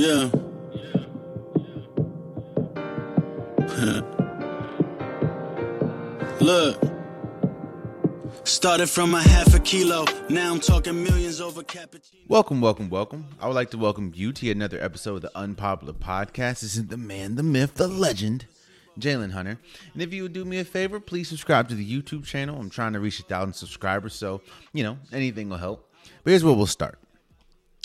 Yeah. Look. Started from a half a kilo. Now I'm talking millions over cappuccino. Welcome, welcome, welcome. I would like to welcome you to another episode of the Unpopular Podcast. This is the man, the myth, the legend, Jalen Hunter. And if you would do me a favor, please subscribe to the YouTube channel. I'm trying to reach a thousand subscribers, so you know anything will help. But here's where we'll start.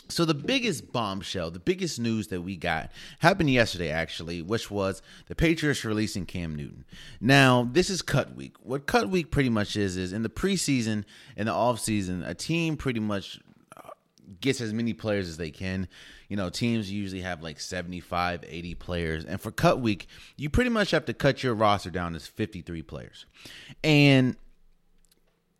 So the biggest bombshell, the biggest news that we got happened yesterday actually, which was the Patriots releasing Cam Newton. Now, this is cut week. What cut week pretty much is is in the preseason and the offseason, a team pretty much uh, gets as many players as they can. You know, teams usually have like 75, 80 players. And for cut week, you pretty much have to cut your roster down to 53 players. And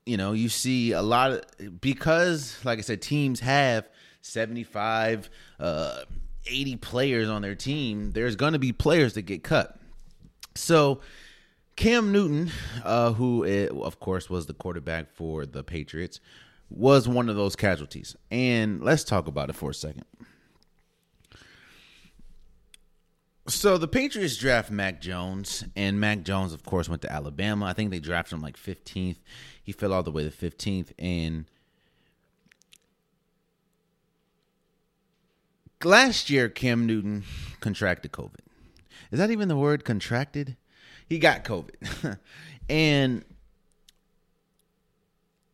you know, you see a lot of because like I said teams have 75, uh, 80 players on their team, there's going to be players that get cut. So, Cam Newton, uh, who uh, of course was the quarterback for the Patriots, was one of those casualties. And let's talk about it for a second. So the Patriots draft Mac Jones, and Mac Jones, of course, went to Alabama. I think they drafted him like 15th. He fell all the way to 15th, and last year Cam Newton contracted COVID. Is that even the word contracted? He got COVID. and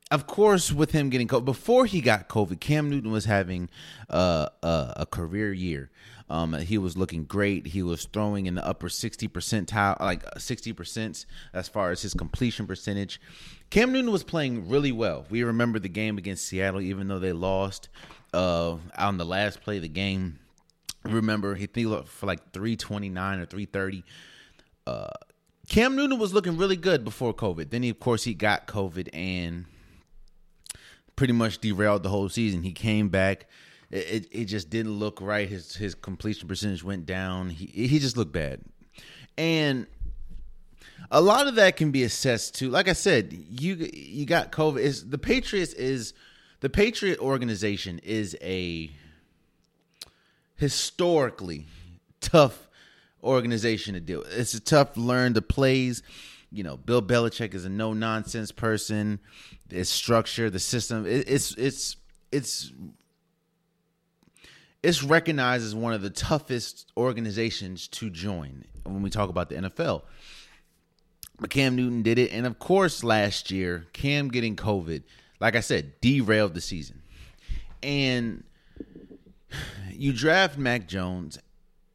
of course, with him getting COVID, before he got COVID, Cam Newton was having uh, a, a career year. Um, he was looking great. He was throwing in the upper 60 percentile, like 60 percent as far as his completion percentage. Cam Newton was playing really well. We remember the game against Seattle, even though they lost uh, on the last play of the game. Remember, he threw for like 329 or 330. Uh, Cam Newton was looking really good before COVID. Then, he, of course, he got COVID and pretty much derailed the whole season. He came back. It, it, it just didn't look right. His his completion percentage went down. He he just looked bad. And a lot of that can be assessed to, like I said, you you got COVID. Is the Patriots is the Patriot organization is a historically tough organization to deal with. It's a tough learn the plays. You know, Bill Belichick is a no nonsense person. It's structure, the system. It, it's it's it's it's recognized as one of the toughest organizations to join when we talk about the NFL. But Cam Newton did it, and of course, last year, Cam getting COVID like I said, derailed the season. And you draft Mac Jones,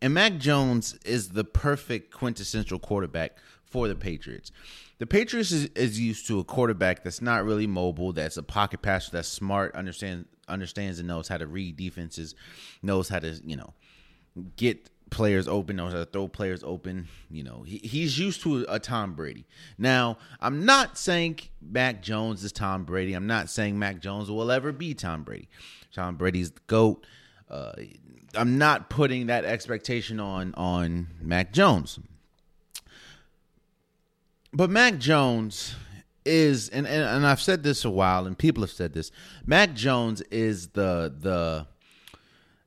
and Mac Jones is the perfect quintessential quarterback for the Patriots. The Patriots is, is, used to a quarterback that's not really mobile, that's a pocket passer, that's smart, understands understands and knows how to read defenses, knows how to, you know, get players open, to throw players open. You know, he, he's used to a, a, Tom Brady. Now, I'm not saying Mac Jones is Tom Brady. I'm not saying Mac Jones will ever be Tom Brady. Tom Brady's the GOAT. Uh, I'm not putting that expectation on on Mac Jones. But Mac Jones is and, and, and I've said this a while and people have said this. Mac Jones is the the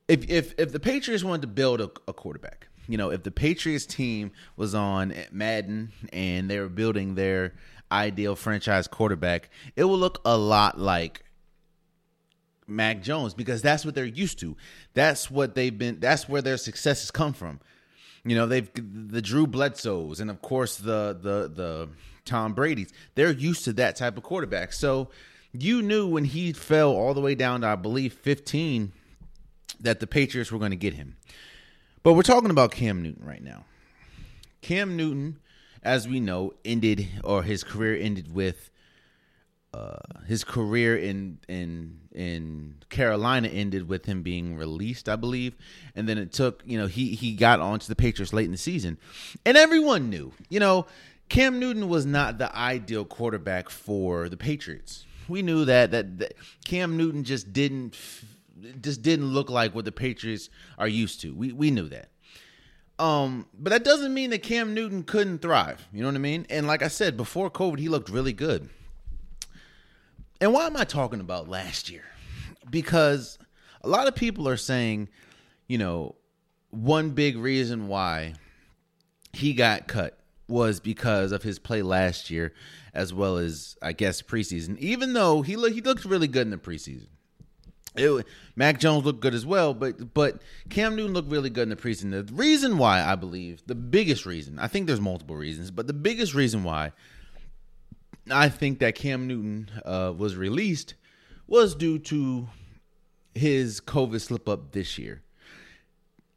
if if if the Patriots wanted to build a, a quarterback, you know, if the Patriots team was on Madden and they were building their ideal franchise quarterback, it will look a lot like Mac Jones because that's what they're used to. That's what they've been. That's where their success has come from. You know, they've the Drew Bledsoes and of course the the the Tom Brady's. They're used to that type of quarterback. So you knew when he fell all the way down to I believe 15 that the Patriots were going to get him. But we're talking about Cam Newton right now. Cam Newton, as we know, ended or his career ended with uh, his career in in in Carolina ended with him being released, I believe, and then it took you know he he got onto the Patriots late in the season, and everyone knew you know Cam Newton was not the ideal quarterback for the Patriots. We knew that that, that Cam Newton just didn't just didn't look like what the Patriots are used to. We we knew that. Um, but that doesn't mean that Cam Newton couldn't thrive. You know what I mean? And like I said, before COVID, he looked really good. And why am I talking about last year? Because a lot of people are saying, you know, one big reason why he got cut was because of his play last year, as well as I guess preseason. Even though he look, he looked really good in the preseason. It, Mac Jones looked good as well, but but Cam Newton looked really good in the preseason. The reason why I believe the biggest reason I think there's multiple reasons, but the biggest reason why I think that Cam Newton uh, was released was due to his COVID slip up this year.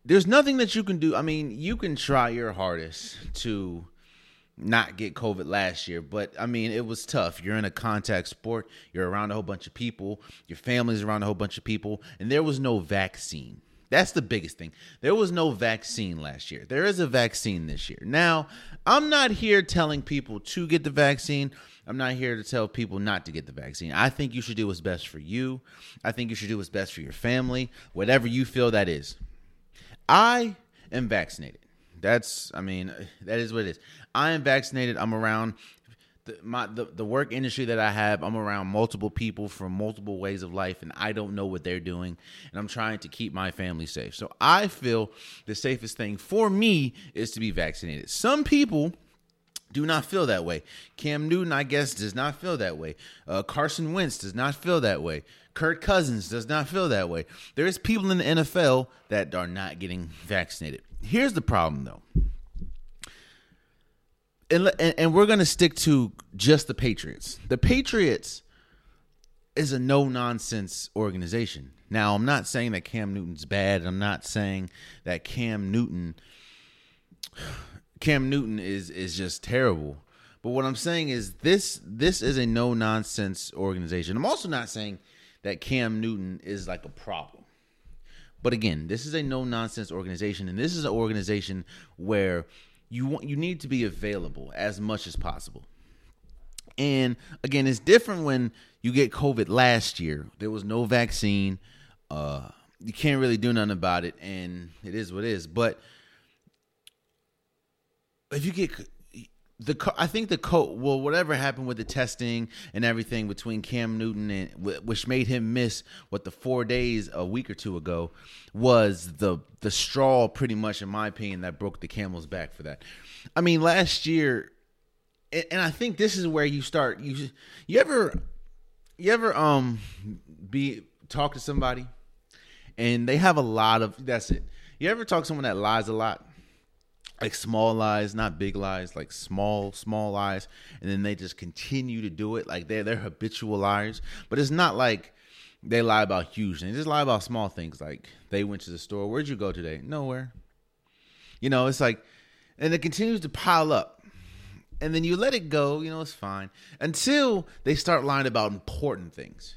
There's nothing that you can do. I mean, you can try your hardest to not get COVID last year, but I mean, it was tough. You're in a contact sport, you're around a whole bunch of people, your family's around a whole bunch of people, and there was no vaccine. That's the biggest thing. There was no vaccine last year. There is a vaccine this year. Now, I'm not here telling people to get the vaccine. I'm not here to tell people not to get the vaccine. I think you should do what's best for you. I think you should do what's best for your family, whatever you feel that is. I am vaccinated. That's, I mean, that is what it is. I am vaccinated. I'm around the, my the, the work industry that I have. I'm around multiple people from multiple ways of life, and I don't know what they're doing, and I'm trying to keep my family safe. So I feel the safest thing for me is to be vaccinated. Some people do not feel that way. Cam Newton, I guess, does not feel that way. Uh, Carson Wentz does not feel that way. Kirk Cousins does not feel that way. There's people in the NFL that are not getting vaccinated. Here's the problem, though. And, and, and we're going to stick to just the Patriots. The Patriots is a no nonsense organization. Now, I'm not saying that Cam Newton's bad. I'm not saying that Cam Newton Cam Newton is is just terrible. But what I'm saying is this this is a no nonsense organization. I'm also not saying that Cam Newton is like a problem. But again, this is a no nonsense organization and this is an organization where you want you need to be available as much as possible. And again, it's different when you get COVID last year. There was no vaccine. Uh you can't really do nothing about it and it is what it is. But if you get the I think the co well whatever happened with the testing and everything between Cam Newton and which made him miss what the 4 days a week or two ago was the the straw pretty much in my opinion that broke the camel's back for that. I mean last year and I think this is where you start you you ever you ever um be talk to somebody and they have a lot of that's it. You ever talk to someone that lies a lot? Like small lies, not big lies, like small, small lies, and then they just continue to do it. Like they're they're habitual liars. But it's not like they lie about huge things. They just lie about small things. Like they went to the store. Where'd you go today? Nowhere. You know, it's like and it continues to pile up. And then you let it go, you know, it's fine. Until they start lying about important things.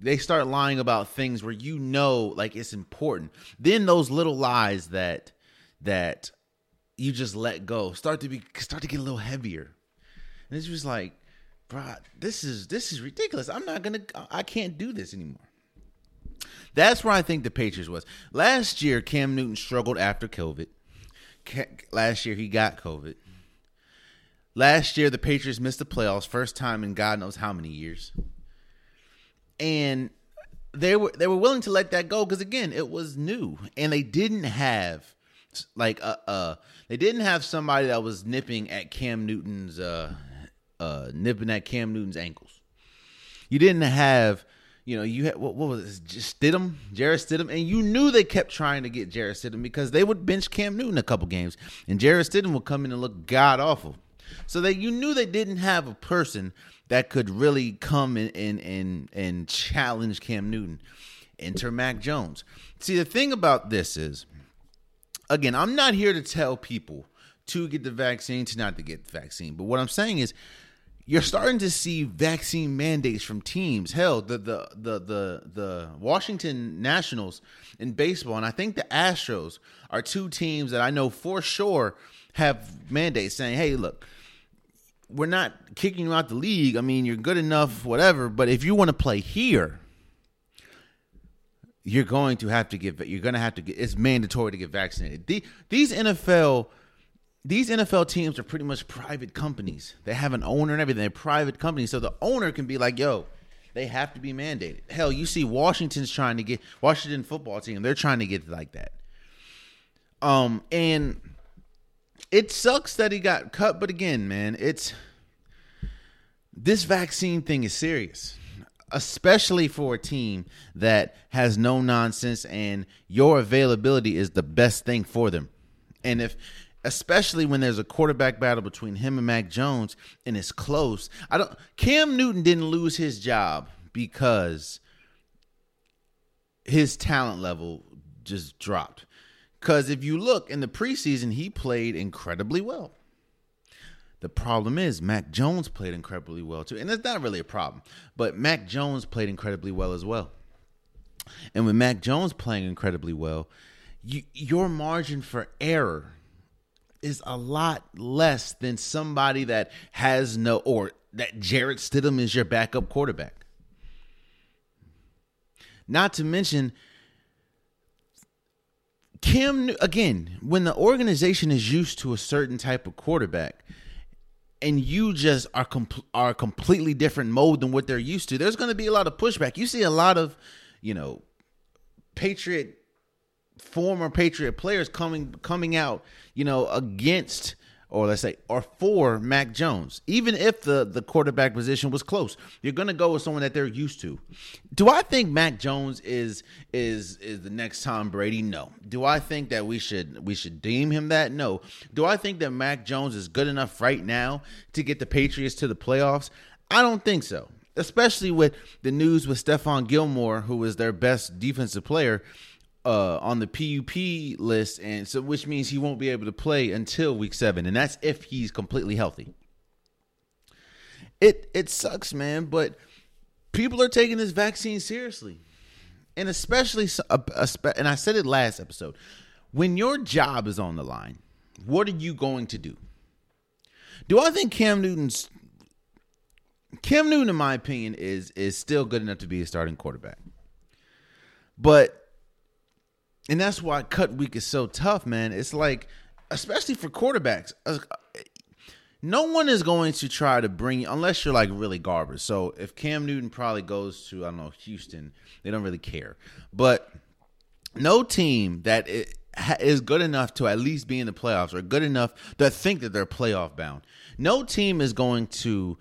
They start lying about things where you know like it's important. Then those little lies that that you just let go start to be start to get a little heavier. And it's just like bro this is this is ridiculous. I'm not gonna i can't do this anymore. That's where i think the patriots was. Last year cam newton struggled after covid. Last year he got covid. Last year the patriots missed the playoffs first time in god knows how many years. And they were they were willing to let that go because again it was new. And they didn't have like uh uh they didn't have somebody that was nipping at Cam Newton's uh uh nipping at Cam Newton's ankles. You didn't have you know, you had what, what was it? Stidham, Jarrett Stidham, and you knew they kept trying to get Jarrett Stidham because they would bench Cam Newton a couple games, and Jarrett Stidham would come in and look god awful. So that you knew they didn't have a person that could really come and and and, and challenge Cam Newton. Enter Mac Jones. See, the thing about this is again, I'm not here to tell people to get the vaccine, to not to get the vaccine. But what I'm saying is you're starting to see vaccine mandates from teams. Hell, the the the the the Washington Nationals in baseball, and I think the Astros are two teams that I know for sure have mandates saying, "Hey, look, we're not kicking you out the league. I mean, you're good enough, whatever. But if you want to play here, you're going to have to get you're going to have to get it's mandatory to get vaccinated. The, these NFL these NFL teams are pretty much private companies. They have an owner and everything. They're private companies. So the owner can be like, "Yo, They have to be mandated. Hell, you see Washington's trying to get Washington football team. They're trying to get like that. Um, and it sucks that he got cut, but again, man, it's this vaccine thing is serious, especially for a team that has no nonsense and your availability is the best thing for them. And if especially when there's a quarterback battle between him and Mac Jones and it's close. I don't Cam Newton didn't lose his job because his talent level just dropped. Cuz if you look in the preseason he played incredibly well. The problem is Mac Jones played incredibly well too. And it's not really a problem, but Mac Jones played incredibly well as well. And with Mac Jones playing incredibly well, you, your margin for error is a lot less than somebody that has no or that Jarrett Stidham is your backup quarterback. Not to mention Cam again, when the organization is used to a certain type of quarterback and you just are com- are a completely different mode than what they're used to, there's going to be a lot of pushback. You see a lot of, you know, Patriot former Patriot players coming coming out, you know, against or let's say or for Mac Jones. Even if the the quarterback position was close, you're going to go with someone that they're used to. Do I think Mac Jones is is is the next Tom Brady? No. Do I think that we should we should deem him that? No. Do I think that Mac Jones is good enough right now to get the Patriots to the playoffs? I don't think so. Especially with the news with Stephon Gilmore, who was their best defensive player uh, on the PUP list, and so which means he won't be able to play until week seven, and that's if he's completely healthy. It it sucks, man, but people are taking this vaccine seriously, and especially and I said it last episode. When your job is on the line, what are you going to do? Do I think Cam Newton's Cam Newton, in my opinion, is is still good enough to be a starting quarterback, but and that's why cut week is so tough, man. It's like, especially for quarterbacks, uh, no one is going to try to bring you unless you're like really garbage. So if Cam Newton probably goes to I don't know Houston, they don't really care. But no team that is good enough to at least be in the playoffs or good enough to think that they're playoff bound. No team is going to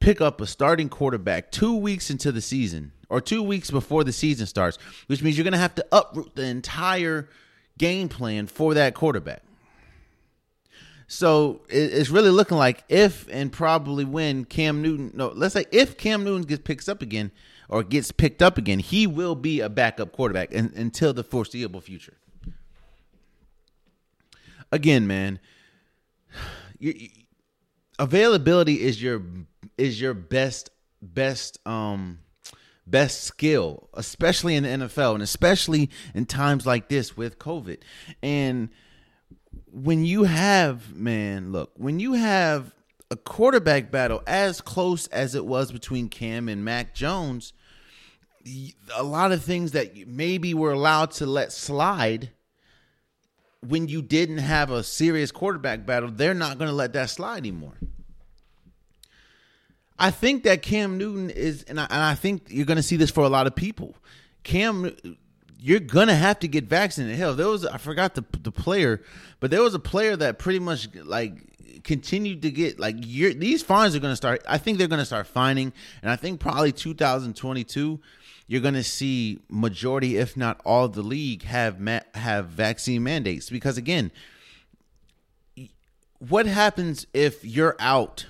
pick up a starting quarterback two weeks into the season or two weeks before the season starts, which means you're going to have to uproot the entire game plan for that quarterback. So it's really looking like if and probably when Cam Newton, no, let's say if Cam Newton gets picked up again or gets picked up again, he will be a backup quarterback in, until the foreseeable future. Again, man, you, availability is your is your best best um best skill, especially in the NFL and especially in times like this with COVID. And when you have, man, look, when you have a quarterback battle as close as it was between Cam and Mac Jones, a lot of things that maybe were allowed to let slide when you didn't have a serious quarterback battle, they're not going to let that slide anymore. I think that Cam Newton is, and I, and I think you're going to see this for a lot of people. Cam, you're going to have to get vaccinated. Hell, there was I forgot the the player, but there was a player that pretty much like continued to get like these fines are going to start. I think they're going to start fining, and I think probably 2022 you're going to see majority, if not all, the league have ma- have vaccine mandates because again, what happens if you're out?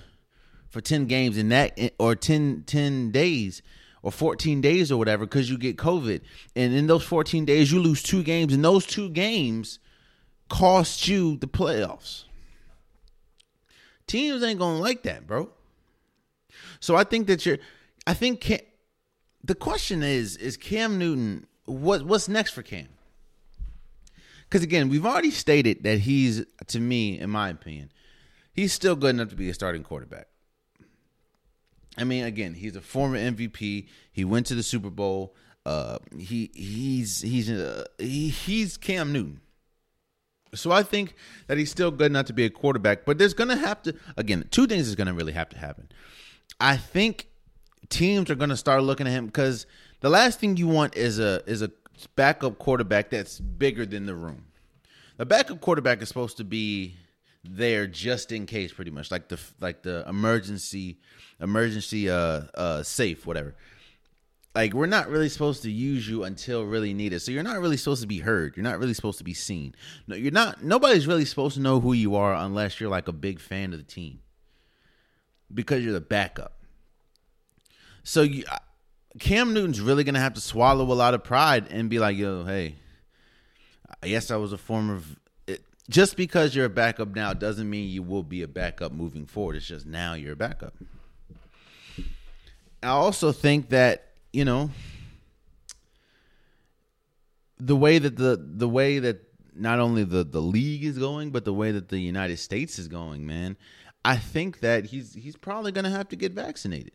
For 10 games in that or 10, 10 days or 14 days or whatever because you get COVID. And in those 14 days, you lose two games, and those two games cost you the playoffs. Teams ain't going to like that, bro. So I think that you're, I think Cam, the question is, is Cam Newton, what what's next for Cam? Because again, we've already stated that he's, to me, in my opinion, he's still good enough to be a starting quarterback. I mean, again, he's a former MVP. He went to the Super Bowl. Uh, he he's he's uh, he, he's Cam Newton. So I think that he's still good enough to be a quarterback. But there's gonna have to again two things is gonna really have to happen. I think teams are going to start looking at him because the last thing you want is a is a backup quarterback that's bigger than the room. The backup quarterback is supposed to be there just in case, pretty much like the like the emergency emergency uh uh safe whatever. Like we're not really supposed to use you until really needed. So you're not really supposed to be heard. You're not really supposed to be seen. No, you're not. Nobody's really supposed to know who you are unless you're like a big fan of the team because you're the backup. So you, Cam Newton's really gonna have to swallow a lot of pride and be like, "Yo, hey, yes, I was a former." Just because you're a backup now doesn't mean you will be a backup moving forward. It's just now you're a backup. I also think that you know the way that the the way that not only the the league is going, but the way that the United States is going, man. I think that he's he's probably going to have to get vaccinated.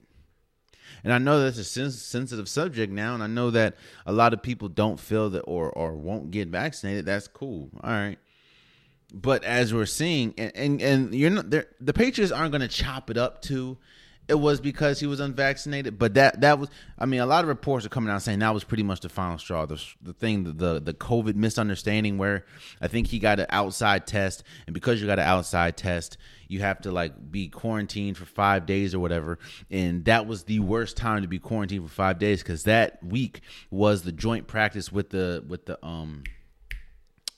And I know that's a sensitive subject now, and I know that a lot of people don't feel that or or won't get vaccinated. That's cool. All right. But as we're seeing, and and, and you're not the Patriots aren't going to chop it up to it was because he was unvaccinated. But that that was, I mean, a lot of reports are coming out saying that was pretty much the final straw. The the thing, the the COVID misunderstanding where I think he got an outside test, and because you got an outside test, you have to like be quarantined for five days or whatever. And that was the worst time to be quarantined for five days because that week was the joint practice with the with the um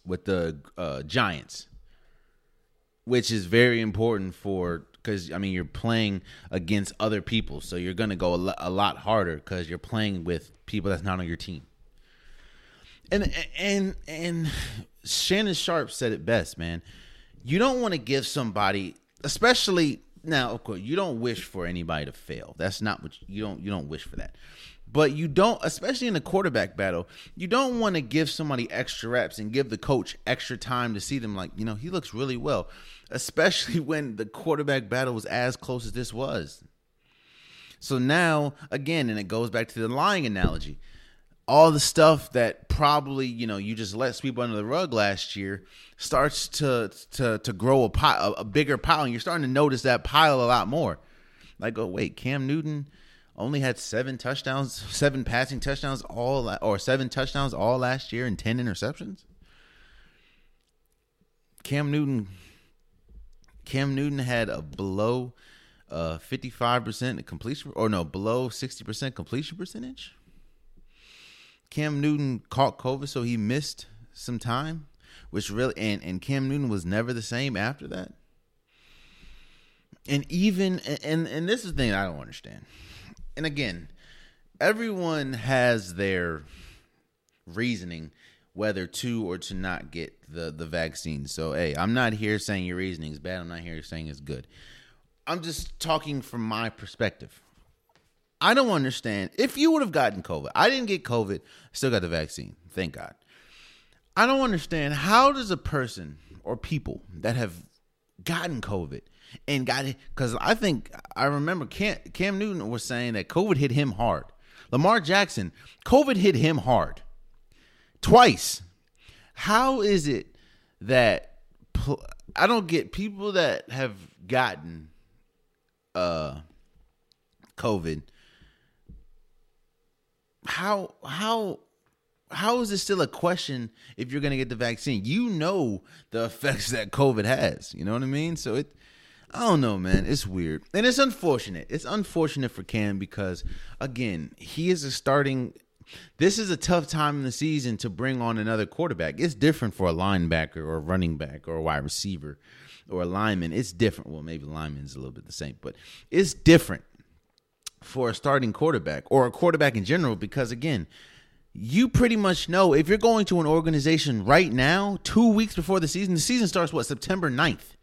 with the uh, Giants, which is very important for because I mean you're playing against other people, so you're gonna go a, lot harder because you're playing with people that's not on your team. And and and Shannon Sharpe said it best, man. You don't want to give somebody, especially now. Of course, you don't wish for anybody to fail. That's not what you, you don't. You don't wish for that. But you don't, especially in a quarterback battle, you don't want to give somebody extra reps and give the coach extra time to see them. Like you know, he looks really well especially when the quarterback battle was as close as this was. So now, again, and it goes back to the lying analogy. All the stuff that probably you know you just let sweep under the rug last year starts to to to grow a pile, a bigger pile, and you're starting to notice that pile a lot more. Like, oh wait, Cam Newton only had seven touchdowns, seven passing touchdowns all, or seven touchdowns all last year and ten interceptions. Cam Newton Cam Newton had a below uh 55% completion or no, below 60% completion percentage. Cam Newton caught COVID so he missed some time, which really and and Cam Newton was never the same after that. And even and and this is the thing I don't understand. And again, everyone has their reasoning whether to or to not get the the vaccine. So hey, I'm not here saying your reasoning is bad. I'm not here saying it's good. I'm just talking from my perspective. I don't understand. If you would have gotten COVID, I didn't get COVID, still got the vaccine. Thank God. I don't understand how does a person or people that have gotten COVID and got it because I think I remember Cam, Cam Newton was saying that COVID hit him hard. Lamar Jackson, COVID hit him hard twice. How is it that pl- I don't get people that have gotten uh COVID? How how how is this still a question if you're going to get the vaccine? You know the effects that COVID has. You know what I mean? So it, I don't know, man. It's weird and it's unfortunate. It's unfortunate for Cam because again, he is a starting this is a tough time in the season to bring on another quarterback. It's different for a linebacker or a running back or a wide receiver or a lineman. It's different. Well, maybe lineman's a little bit the same, but it's different for a starting quarterback or a quarterback in general because again, you pretty much know if you're going to an organization right now, 2 weeks before the season, the season starts what, September 9th.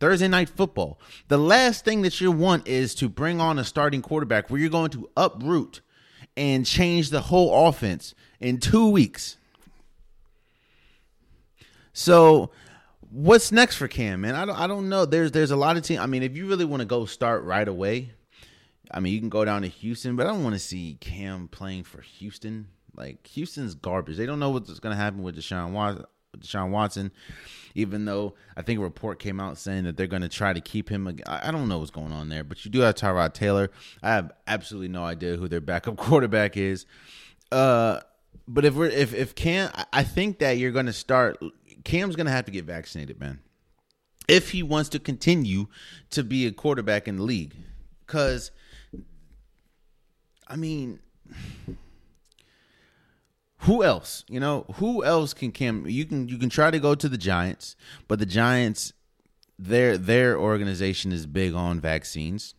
Thursday night football. The last thing that you want is to bring on a starting quarterback where you're going to uproot and change the whole offense in two weeks. So what's next for Cam, man? I don't I don't know. There's there's a lot of team. I mean, if you really want to go start right away, I mean, you can go down to Houston, but I don't want to see Cam playing for Houston. Like Houston's garbage. They don't know what's going to happen with Deshaun with Deshaun Watson. Even though I think a report came out saying that they're going to try to keep him. I don't know what's going on there, but you do have Tyrod Taylor. I have absolutely no idea who their backup quarterback is. Uh, but if we're if if Cam, I think that you're going to start. Cam's going to have to get vaccinated, man, if he wants to continue to be a quarterback in the league. Because, I mean, who else? You know, who else can Cam? You can you can try to go to the Giants, but the Giants, their their organization is big on vaccines.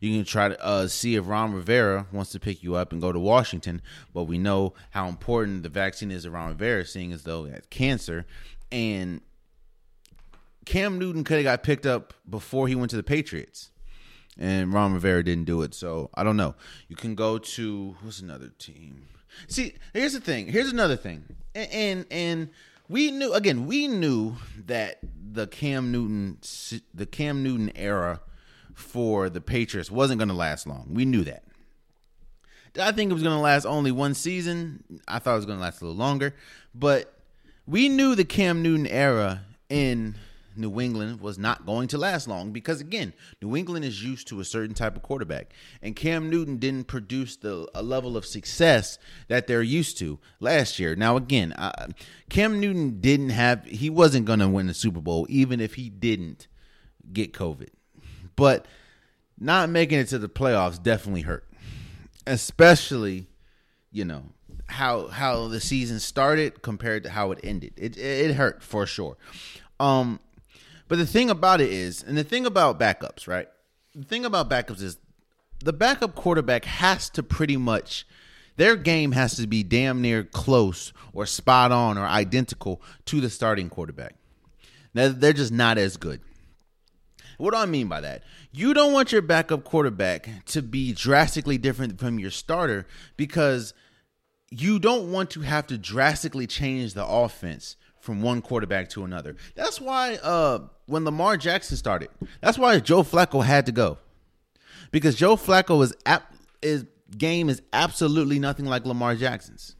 You can try to uh, see if Ron Rivera wants to pick you up and go to Washington, but we know how important the vaccine is around Rivera, seeing as though he has cancer. And Cam Newton could have got picked up before he went to the Patriots, and Ron Rivera didn't do it. So I don't know. You can go to what's another team? See, here's the thing. Here's another thing, and and, and we knew again. We knew that the Cam Newton the Cam Newton era for the Patriots wasn't going to last long. We knew that. Did I think it was going to last only one season? I thought it was going to last a little longer, but we knew the Cam Newton era in New England was not going to last long because again, New England is used to a certain type of quarterback, and Cam Newton didn't produce the a level of success that they're used to last year. Now, again, uh, Cam Newton didn't have he wasn't going to win the Super Bowl even if he didn't get COVID, but not making it to the playoffs definitely hurt, especially you know how how the season started compared to how it ended. It it hurt for sure. Um, but the thing about it is, and the thing about backups, right? The thing about backups is the backup quarterback has to pretty much their game has to be damn near close or spot on or identical to the starting quarterback. Now, they're just not as good. What do I mean by that? You don't want your backup quarterback to be drastically different from your starter because you don't want to have to drastically change the offense from one quarterback to another. That's why uh, when Lamar Jackson started, that's why Joe Flacco had to go. Because Joe Flacco is ap- is game is absolutely nothing like Lamar Jackson's.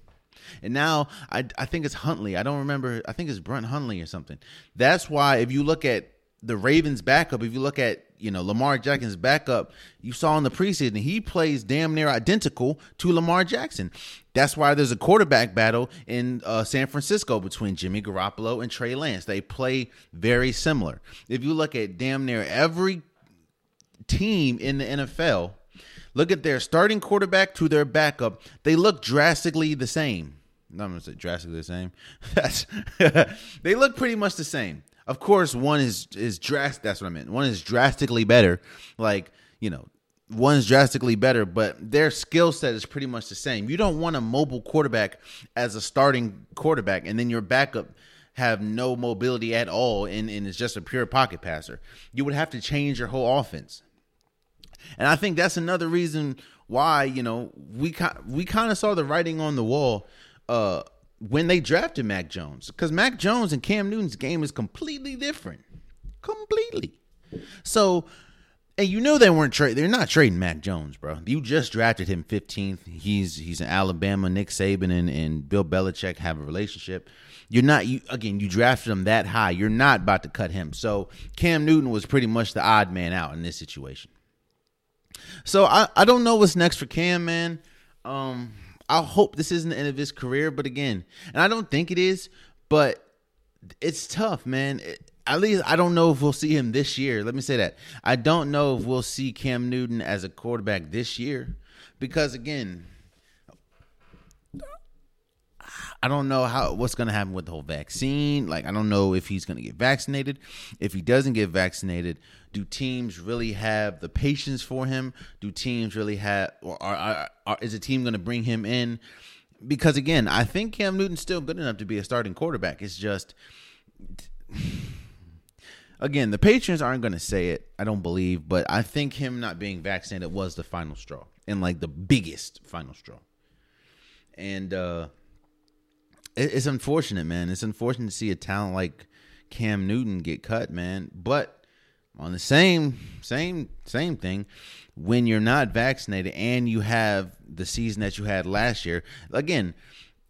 And now I I think it's Huntley. I don't remember. I think it's Brett Huntley or something. That's why if you look at the Ravens backup, if you look at you know Lamar Jackson's backup, you saw in the preseason he plays damn near identical to Lamar Jackson. That's why there's a quarterback battle in uh, San Francisco between Jimmy Garoppolo and Trey Lance. They play very similar. If you look at damn near every team in the NFL, look at their starting quarterback to their backup, they look drastically the same. I'm gonna say drastically the same. That's they look pretty much the same. Of course, one is is drastic. That's what I meant. One is drastically better. Like you know, one's drastically better, but their skill set is pretty much the same. You don't want a mobile quarterback as a starting quarterback, and then your backup have no mobility at all, and, and is just a pure pocket passer. You would have to change your whole offense. And I think that's another reason why you know we we kind of saw the writing on the wall uh, when they drafted Mac Jones because Mac Jones and Cam Newton's game is completely different, completely. So, and you know they weren't trade. They're not trading Mac Jones, bro. You just drafted him 15th. He's he's in Alabama. Nick Saban and, and Bill Belichick have a relationship. You're not you again. You drafted him that high. You're not about to cut him. So Cam Newton was pretty much the odd man out in this situation. So I I don't know what's next for Cam, man. Um, I hope this isn't the end of his career, but again, and I don't think it is, but it's tough, man. It, at least I don't know if we'll see him this year. Let me say that. I don't know if we'll see Cam Newton as a quarterback this year because again, I don't know how what's going to happen with the whole vaccine. Like I don't know if he's going to get vaccinated. If he doesn't get vaccinated, do teams really have the patience for him? Do teams really have or are, are, are is a team going to bring him in? Because again, I think Cam Newton's still good enough to be a starting quarterback. It's just again, the patrons aren't going to say it. I don't believe, but I think him not being vaccinated was the final straw and like the biggest final straw. And uh it's unfortunate, man. It's unfortunate to see a talent like Cam Newton get cut, man. But on the same same same thing, when you're not vaccinated and you have the season that you had last year, again,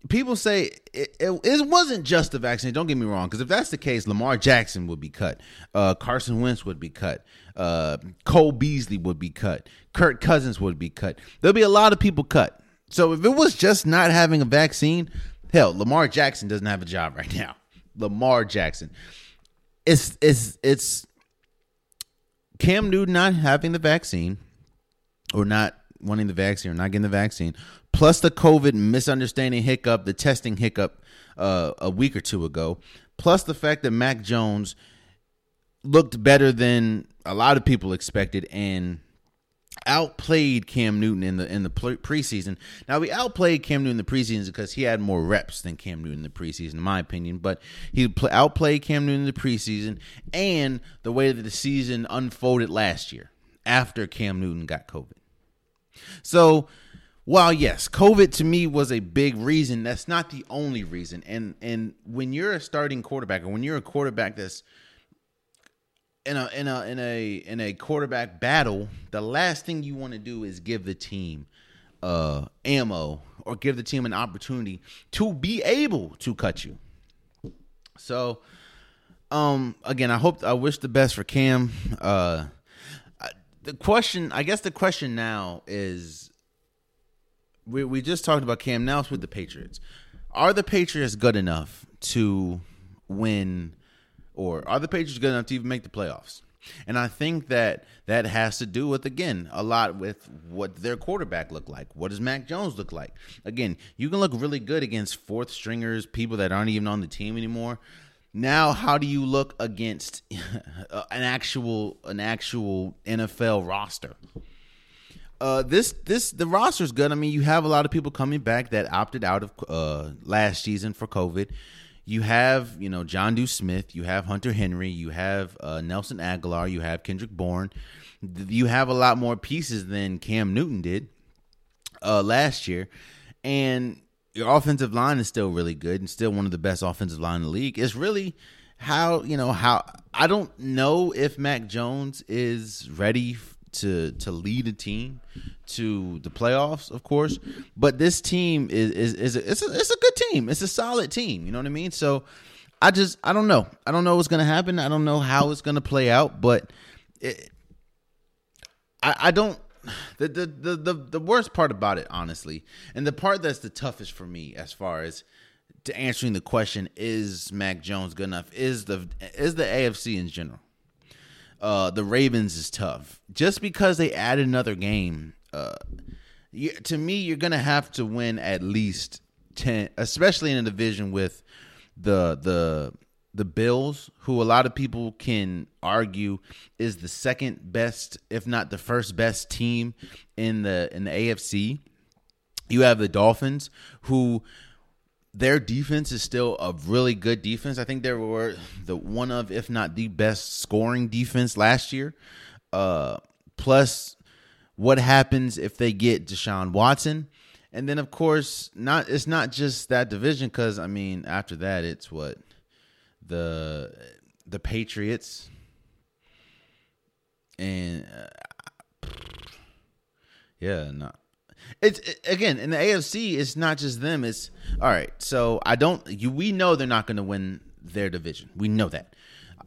people say it, it, it, wasn't just the vaccine. Don't get me wrong, because if that's the case, Lamar Jackson would be cut, uh, Carson Wentz would be cut, uh, Cole Beasley would be cut, Kirk Cousins would be cut. There'll be a lot of people cut. So if it was just not having a vaccine, hell, Lamar Jackson doesn't have a job right now. Lamar Jackson, it's it's it's Cam Newton not having the vaccine or not wanting the vaccine or not getting the vaccine, plus the COVID misunderstanding hiccup, the testing hiccup uh, a week or two ago, plus the fact that Mac Jones looked better than a lot of people expected and outplayed Cam Newton in the in the preseason. Now we outplayed Cam Newton in the preseason because he had more reps than Cam Newton in the preseason, in my opinion. But he outplayed Cam Newton in the preseason and the way that the season unfolded last year after Cam Newton got COVID. So while yes, COVID to me was a big reason, that's not the only reason. And and when you're a starting quarterback or when you're a quarterback that's in a in a in a in a quarterback battle, the last thing you want to do is give the team uh ammo or give the team an opportunity to be able to cut you. So um again, I hope I wish the best for Cam. Uh the question, I guess the question now is we we just talked about Cam. Now it's with the Patriots. Are the Patriots good enough to win, or are the Patriots good enough to even make the playoffs? And I think that that has to do with again a lot with what their quarterback look like. What does Mac Jones look like? Again, you can look really good against fourth stringers, people that aren't even on the team anymore. Now, how do you look against an actual an actual NFL roster? Uh, this this the roster's good. I mean, you have a lot of people coming back that opted out of uh, last season for COVID. You have you know Jonnu Smith, you have Hunter Henry, you have uh, Nelson Agholor, you have Kendrick Bourne. You have a lot more pieces than Cam Newton did uh, last year, and your offensive line is still really good and still one of the best offensive line in the league. It's really how you know how I don't know if Mac Jones is ready to to lead a team to the playoffs, of course. But this team is is, is a, it's a it's a good team. It's a solid team. You know what I mean? So I just I don't know. I don't know what's gonna happen. I don't know how it's gonna play out. But it, I I don't the, the the the the worst part about it, honestly, and the part that's the toughest for me as far as to answering the question is Mac Jones good enough is the is the AFC in general. Uh, the Ravens is tough just because they added another game. Uh, you, to me, you're gonna have to win at least ten, especially in a division with the the the Bills, who a lot of people can argue is the second best, if not the first best team in the in the AFC. You have the Dolphins, who their defense is still a really good defense. I think they were the one of, if not the best scoring defense last year. Uh, plus, what happens if they get Deshaun Watson? And then, of course, not it's not just that division because I mean, after that, it's what the the Patriots and uh, yeah, no. It's it, again in the AFC. It's not just them. It's all right. So I don't. You we know they're not going to win their division. We know that.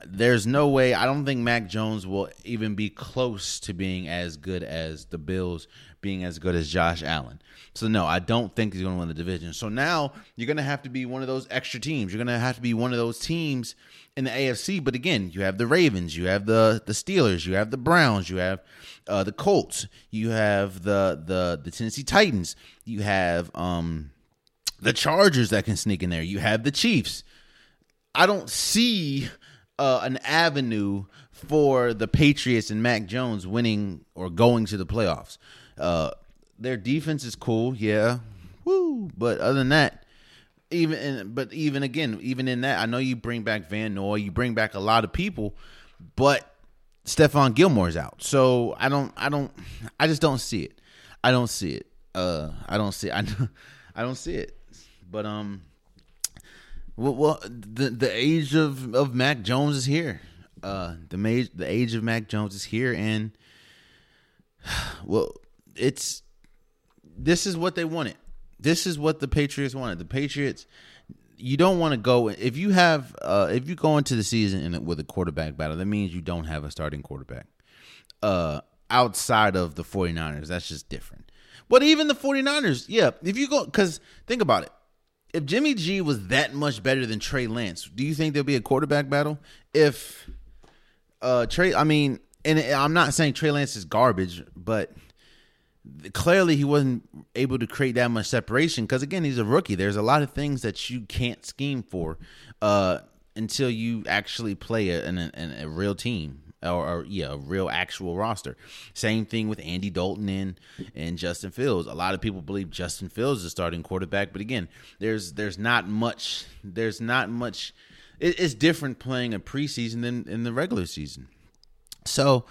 There's no way. I don't think Mac Jones will even be close to being as good as the Bills, being as good as Josh Allen. So no, I don't think he's going to win the division. So now you're going to have to be one of those extra teams. You're going to have to be one of those teams in the AFC. But again, you have the Ravens, you have the the Steelers, you have the Browns, you have uh, the Colts, you have the the the Tennessee Titans, you have um the Chargers that can sneak in there. You have the Chiefs. I don't see uh, an avenue for the Patriots and Mac Jones winning or going to the playoffs. Uh, their defense is cool, yeah, woo. But other than that, even in, but even again, even in that, I know you bring back Van Noy, you bring back a lot of people, but Stephon Gilmore's out, so I don't, I don't, I just don't see it. I don't see it. Uh, I don't see. I, I don't see it. But um, well, well, the the age of of Mac Jones is here. Uh, the age the age of Mac Jones is here, and well, it's this is what they wanted. This is what the Patriots wanted. The Patriots you don't want to go if you have uh if you go into the season in, with a quarterback battle that means you don't have a starting quarterback uh outside of the 49ers that's just different but even the 49ers yeah if you go cuz think about it if Jimmy G was that much better than Trey Lance do you think there'll be a quarterback battle if uh Trey I mean and I'm not saying Trey Lance is garbage but clearly he wasn't able to create that much separation because again he's a rookie. There's a lot of things that you can't scheme for uh, until you actually play a, a, a real team or, or, yeah a real actual roster. Same thing with andy dalton and and justin fields. A lot of people believe justin fields is a starting quarterback but again there's there's not much there's not much it, it's different playing a preseason than in the regular season. So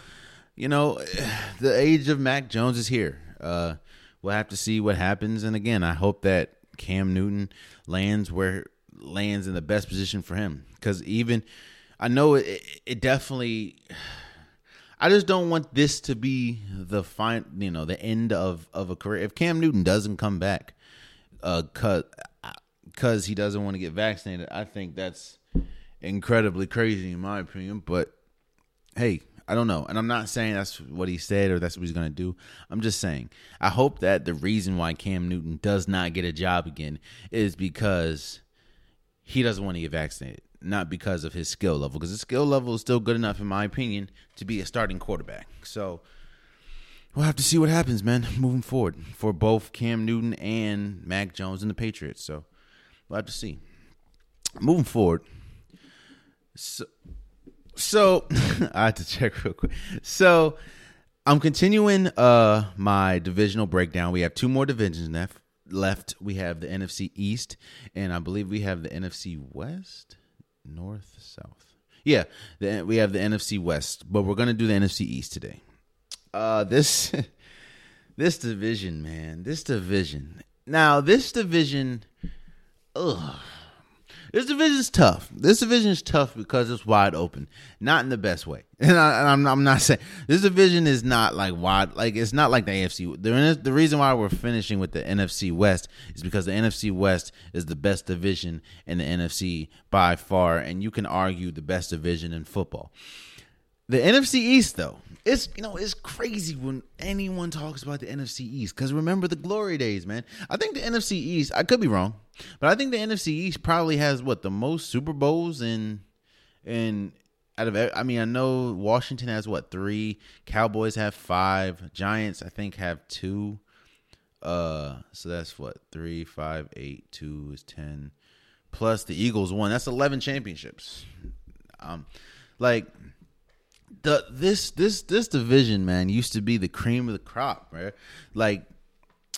you know, the age of Mac Jones is here. Uh, we'll have to see what happens. And again, I hope that Cam Newton lands where lands in the best position for him. Because even I know it, it definitely. I just don't want this to be the fine, you know, the end of of a career. If Cam Newton doesn't come back, uh, cause cause he doesn't want to get vaccinated, I think that's incredibly crazy in my opinion. But hey, I don't know. And I'm not saying that's what he said or that's what he's going to do. I'm just saying, I hope that the reason why Cam Newton does not get a job again is because he doesn't want to get vaccinated, not because of his skill level, because his skill level is still good enough, in my opinion, to be a starting quarterback. So we'll have to see what happens, man, moving forward for both Cam Newton and Mac Jones and the Patriots. So we'll have to see. Moving forward. So so I had to check real quick. So I'm continuing uh my divisional breakdown. We have two more divisions left. Left, we have the NFC East, and I believe we have the NFC West, North, South. Yeah, the, we have the NFC West, but we're gonna do the NFC East today. Uh, this this division, man, this division. Now, this division, ugh this division is tough. This division is tough because it's wide open, not in the best way. And, I, am I'm not saying this division is not like wide, like it's not like the AFC. The, the reason why we're finishing with the NFC West is because the NFC West is the best division in the NFC by far, and you can argue the best division in football. The NFC East, though, it's you know it's crazy when anyone talks about the NFC East because remember the glory days, man. I think the NFC East, I could be wrong, but I think the NFC East probably has what the most Super Bowls in in out of I mean I know Washington has what three, Cowboys have five, Giants I think have two. Uh, so that's what three, five, eight, two is ten, plus the Eagles one. That's eleven championships. Um, like the this this this division, man, used to be the cream of the crop, right? Like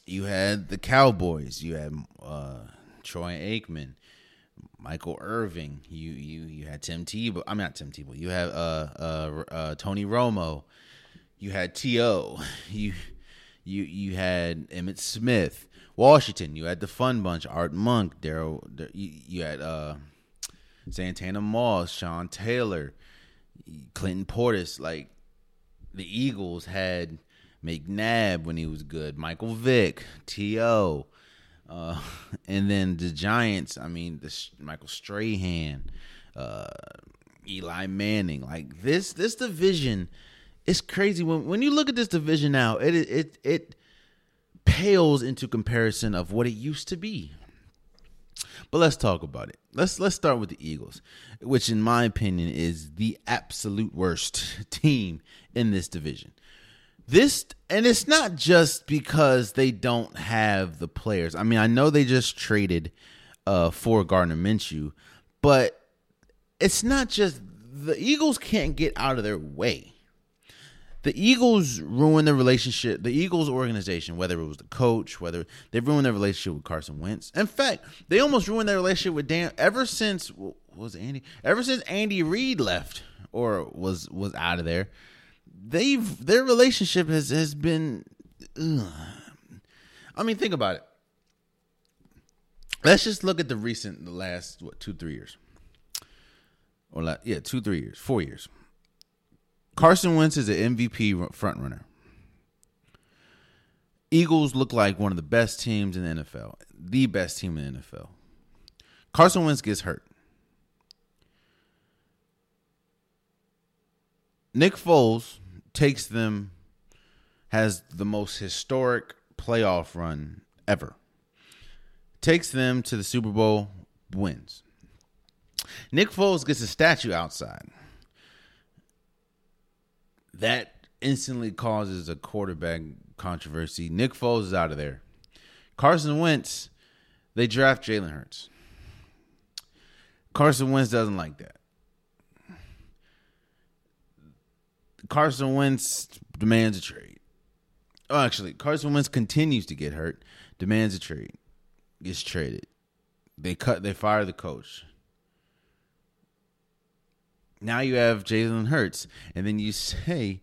you had the Cowboys, you had uh, Troy Aikman, Michael Irvin, you you you had Tim Tebow. I'm not Tim Tebow. You have uh, uh, uh, Tony Romo. You had To. You you you had Emmitt Smith. Washington. You had the Fun Bunch. Art Monk. Daryl. You, you had uh, Santana Moss. Sean Taylor. Clinton Portis, like the Eagles had McNabb when he was good, Michael Vick, T.O., uh, and then the Giants, I mean, the Michael Strahan, uh, Eli Manning, like this this division it's crazy when when you look at this division now, it it it pales into comparison of what it used to be. But let's talk about it. Let's let's start with the Eagles, which in my opinion is the absolute worst team in this division. This and it's not just because they don't have the players. I mean, I know they just traded uh for Gardner Minshew, but it's not just the Eagles can't get out of their way the Eagles ruined their relationship. The Eagles organization, whether it was the coach, whether they ruined their relationship with Carson Wentz. In fact, they almost ruined their relationship with Dan. Ever since was Andy? Ever since Andy Reid left or was was out of there, they've their relationship has has been. Ugh. I mean, think about it. Let's just look at the recent, the last what two three years, or like, yeah, two three years, four years. Carson Wentz is an MVP frontrunner. Eagles look like one of the best teams in the NFL, the best team in the NFL. Carson Wentz gets hurt. Nick Foles takes them, has the most historic playoff run ever. Takes them to the Super Bowl, wins. Nick Foles gets a statue outside. That instantly causes a quarterback controversy. Nick Foles is out of there. Carson Wentz, they draft Jalen Hurts. Carson Wentz doesn't like that. Carson Wentz demands a trade. Oh, actually, Carson Wentz continues to get hurt, demands a trade, gets traded. They cut, they fire the coach. Now you have Jalen Hurts, and then you say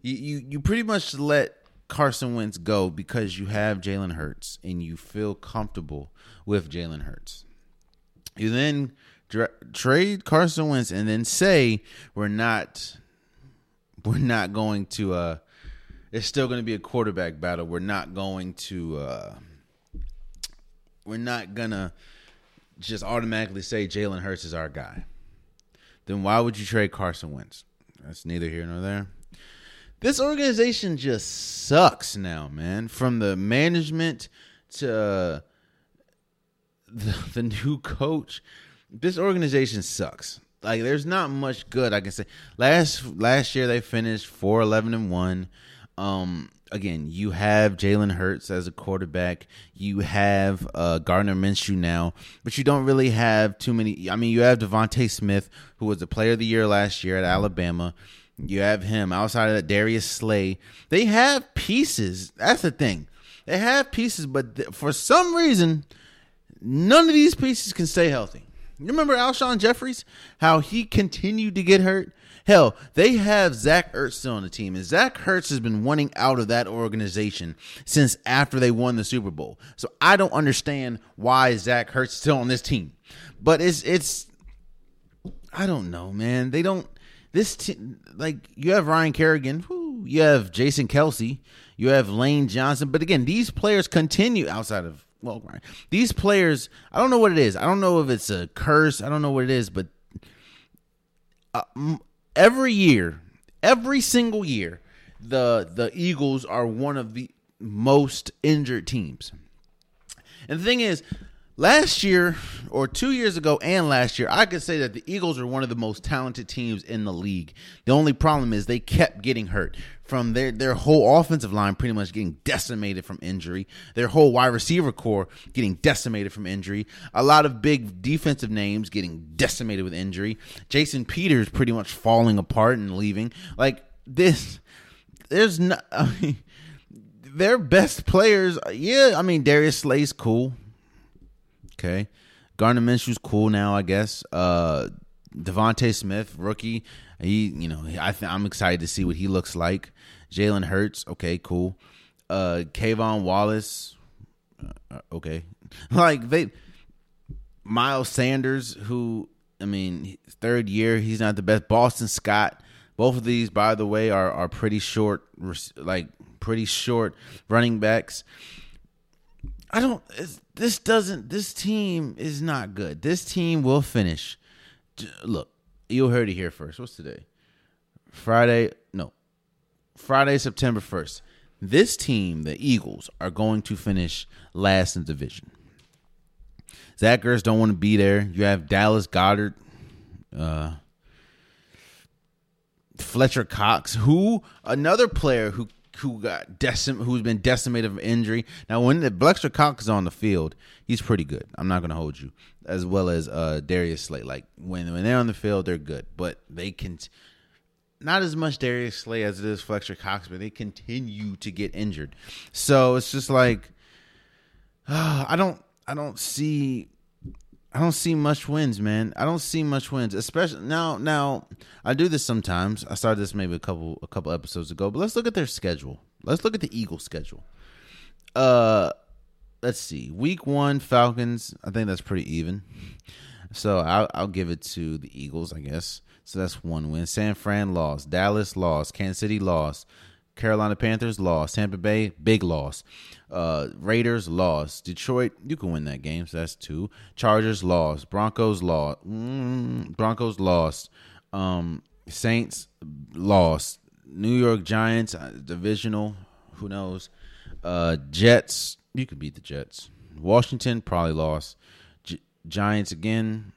you, you you pretty much let Carson Wentz go because you have Jalen Hurts and you feel comfortable with Jalen Hurts. You then dra- trade Carson Wentz and then say we're not we're not going to uh it's still going to be a quarterback battle. We're not going to uh we're not going to just automatically say Jalen Hurts is our guy. Then why would you trade Carson Wentz? That's neither here nor there. This organization just sucks now, man. From the management to uh, the, the new coach, this organization sucks. Like there's not much good I can say. Last last year they finished 4 11 and 1. Um again, you have Jalen Hurts as a quarterback. You have uh, Gardner Minshew now, but you don't really have too many. I mean, you have DeVonta Smith, who was the Player of the Year last year at Alabama. You have him outside of that Darius Slay. They have pieces. That's the thing. They have pieces, but th- for some reason, none of these pieces can stay healthy. You remember Alshon Jeffery? How he continued to get hurt? Hell, they have Zach Ertz still on the team, and Zach Ertz has been wanting out of that organization since after they won the Super Bowl. So I don't understand why Zach Ertz is still on this team. But it's it's I don't know, man. They don't this team like you have Ryan Kerrigan, you have Jason Kelce, you have Lane Johnson, but again, these players continue outside of well, these players. I don't know what it is. I don't know if it's a curse. I don't know what it is, but uh, every year, every single year, the the Eagles are one of the most injured teams. And the thing is, last year or two years ago and last year, I could say that the Eagles are one of the most talented teams in the league. The only problem is they kept getting hurt from their their whole offensive line pretty much getting decimated from injury, their whole wide receiver core getting decimated from injury, a lot of big defensive names getting decimated with injury, Jason Peters pretty much falling apart and leaving. Like this, there's not. I mean, their best players, yeah. I mean, Darius Slay's cool. Okay, Gardner Minshew's cool now, I guess. Uh, DeVonta Smith, rookie. He, you know, I th- I'm excited to see what he looks like. Jalen Hurts, okay, cool. Uh, K'Von Wallace, uh, okay. Like they, Miles Sanders, who I mean, third year, he's not the best. Boston Scott, both of these, by the way, are are pretty short, like pretty short running backs. I don't. This doesn't. This team is not good. This team will finish. Look, you heard it here first. What's today? Friday. No, Friday, September first. This team, the Eagles, are going to finish last in division. Zach don't want to be there. You have Dallas Goedert, uh, Fletcher Cox, who another player who who got decim- who's been decimated from injury. Now, when the Fletcher Cox is on the field, he's pretty good. I'm not going to hold you, as well as uh, Darius Slay. Like when when they're on the field, they're good, but they can not as much Darius Slay as it is Fletcher Cox, but they continue to get injured. So it's just like uh, I don't I don't see I don't see much wins, man. I don't see much wins, especially now. Now I do this sometimes. I started this maybe a couple a couple episodes ago, but let's look at their schedule. Let's look at the Eagles' schedule. Uh, let's see. Week one, Falcons. I think that's pretty even. So I'll, I'll give it to the Eagles, I guess. So that's one win. San Fran lost. Dallas lost. Kansas City lost. Carolina Panthers lost. Tampa Bay big loss. Uh, Raiders lost. Detroit you can win that game. So that's two. Chargers lost. Broncos lost. Mm, Broncos lost. Um, Saints lost. New York Giants uh, divisional. Who knows? Uh, Jets you could beat the Jets. Washington probably lost. G- Giants again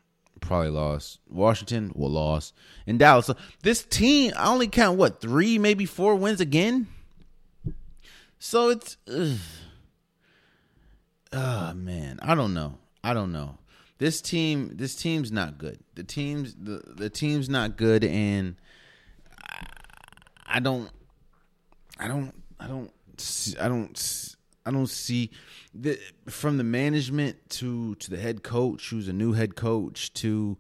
probably lost. Washington will lost. In Dallas, so this team I only count what three, maybe four wins again. So it's, ugh. oh man, I don't know. I don't know. This team, this team's not good. The team's the the team's not good, and I, I don't, I don't, I don't, I don't, I don't see the from the management to to the head coach, who's a new head coach, to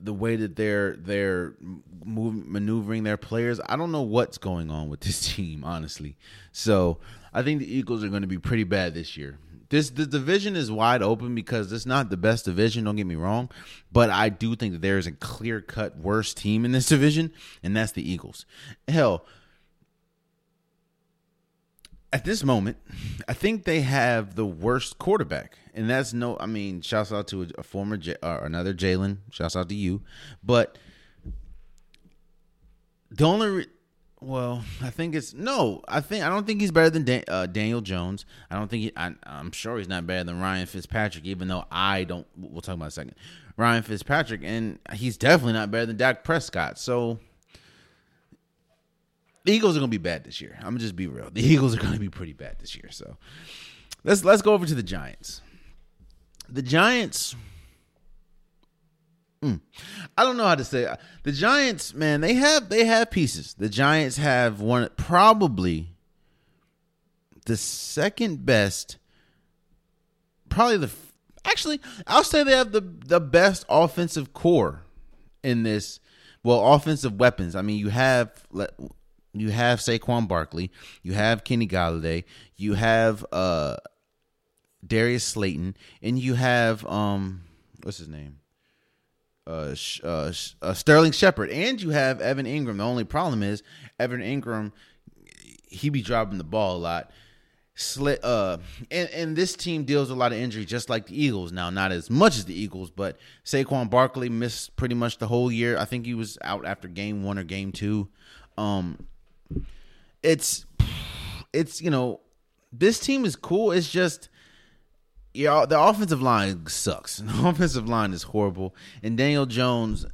the way that they're they're moving maneuvering their players. I don't know what's going on with this team, honestly. So I think the Eagles are going to be pretty bad this year. This the division is wide open because it's not the best division. Don't get me wrong, but I do think that there is a clear cut worst team in this division, and that's the Eagles. Hell, at this moment, I think they have the worst quarterback, and that's no. I mean, shouts out to a, a former J, or another Jalen. Shouts out to you, but the only. Re- well, I think it's no. I think I don't think he's better than Dan, uh, Daniel Jones. I don't think he. I, am sure he's not better than Ryan Fitzpatrick. Even though I don't. We'll talk about a second. Ryan Fitzpatrick, and he's definitely not better than Dak Prescott. So the Eagles are gonna be bad this year. I'm gonna just be real. The Eagles are gonna be pretty bad this year. So let's let's go over to the Giants. The Giants. Mm, I don't know how to say it. the Giants. Man, they have they have pieces. The Giants have one probably the second best. Probably the actually I'll say they have the the best offensive core in this. Well, offensive weapons. I mean, you have you have Saquon Barkley, you have Kenny Golladay, you have uh Darius Slayton, and you have um what's his name? Uh, uh, uh, Sterling Shepard, and you have Evan Engram. The only problem is Evan Engram, he be dropping the ball a lot. Uh, and, and this team deals with a lot of injury, just like the Eagles. Now, not as much as the Eagles, but Saquon Barkley missed pretty much the whole year. I think he was out after game one or game two. Um, it's it's you know this team is cool. It's just yeah, the offensive line sucks. The offensive line is horrible, and Daniel Jones.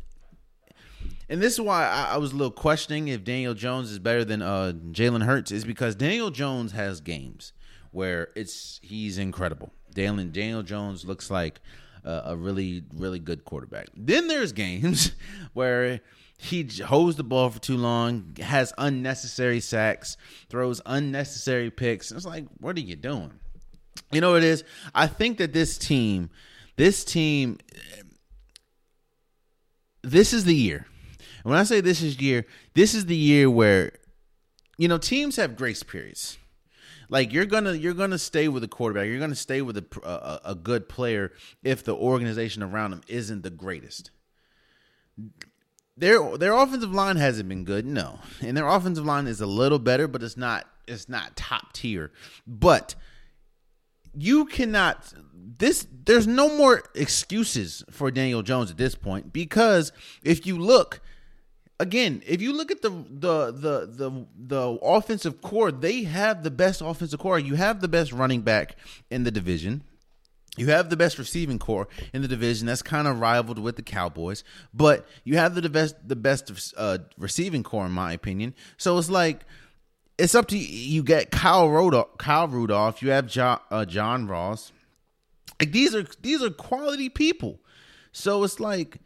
And this is why I, I was a little questioning if Daniel Jones is better than uh, Jalen Hurts, is because Daniel Jones has games where it's he's incredible. Daniel Daniel Jones looks like a, a really really good quarterback. Then there's games where he holds the ball for too long, has unnecessary sacks, throws unnecessary picks. It's like, what are you doing? You know what it is? I think that this team, this team, this is the year. And when I say this is year, this is the year where, you know, teams have grace periods. Like you're gonna you're gonna stay with a quarterback. You're gonna stay with a, a, a good player if the organization around him isn't the greatest their their offensive line hasn't been good, no, and their offensive line is a little better, but it's not it's not top tier. But you cannot this there's no more excuses for Daniel Jones at this point because if you look again, if you look at the the the the the offensive core, they have the best offensive core. You have the best running back in the division. You have the best receiving core in the division. That's kind of rivaled with the Cowboys, but you have the best the best uh, receiving core in my opinion. So it's like it's up to you. You get Kyle Rudolph, Kyle Rudolph. You have John, uh, John Ross. Like these are these are quality people. So it's like,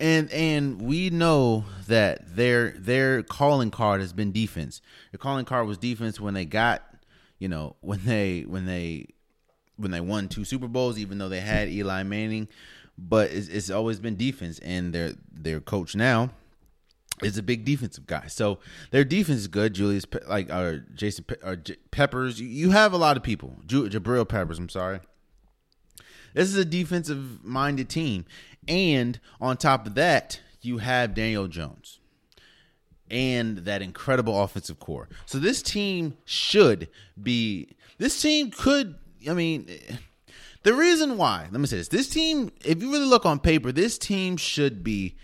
and and we know that their their calling card has been defense. The calling card was defense when they got, you know, when they when they when they won two Super Bowls, even though they had Eli Manning. But it's, it's always been defense, and their their coach now is a big defensive guy. So their defense is good. Julius, like or Jason or J- Peppers, you have a lot of people. Ju- Jabril Peppers, I'm sorry. This is a defensive minded team, and on top of that, you have Daniel Jones. and that incredible offensive core. So this team should be. This team could. I mean, the reason why. Let me say this. This team, if you really look on paper, this team should be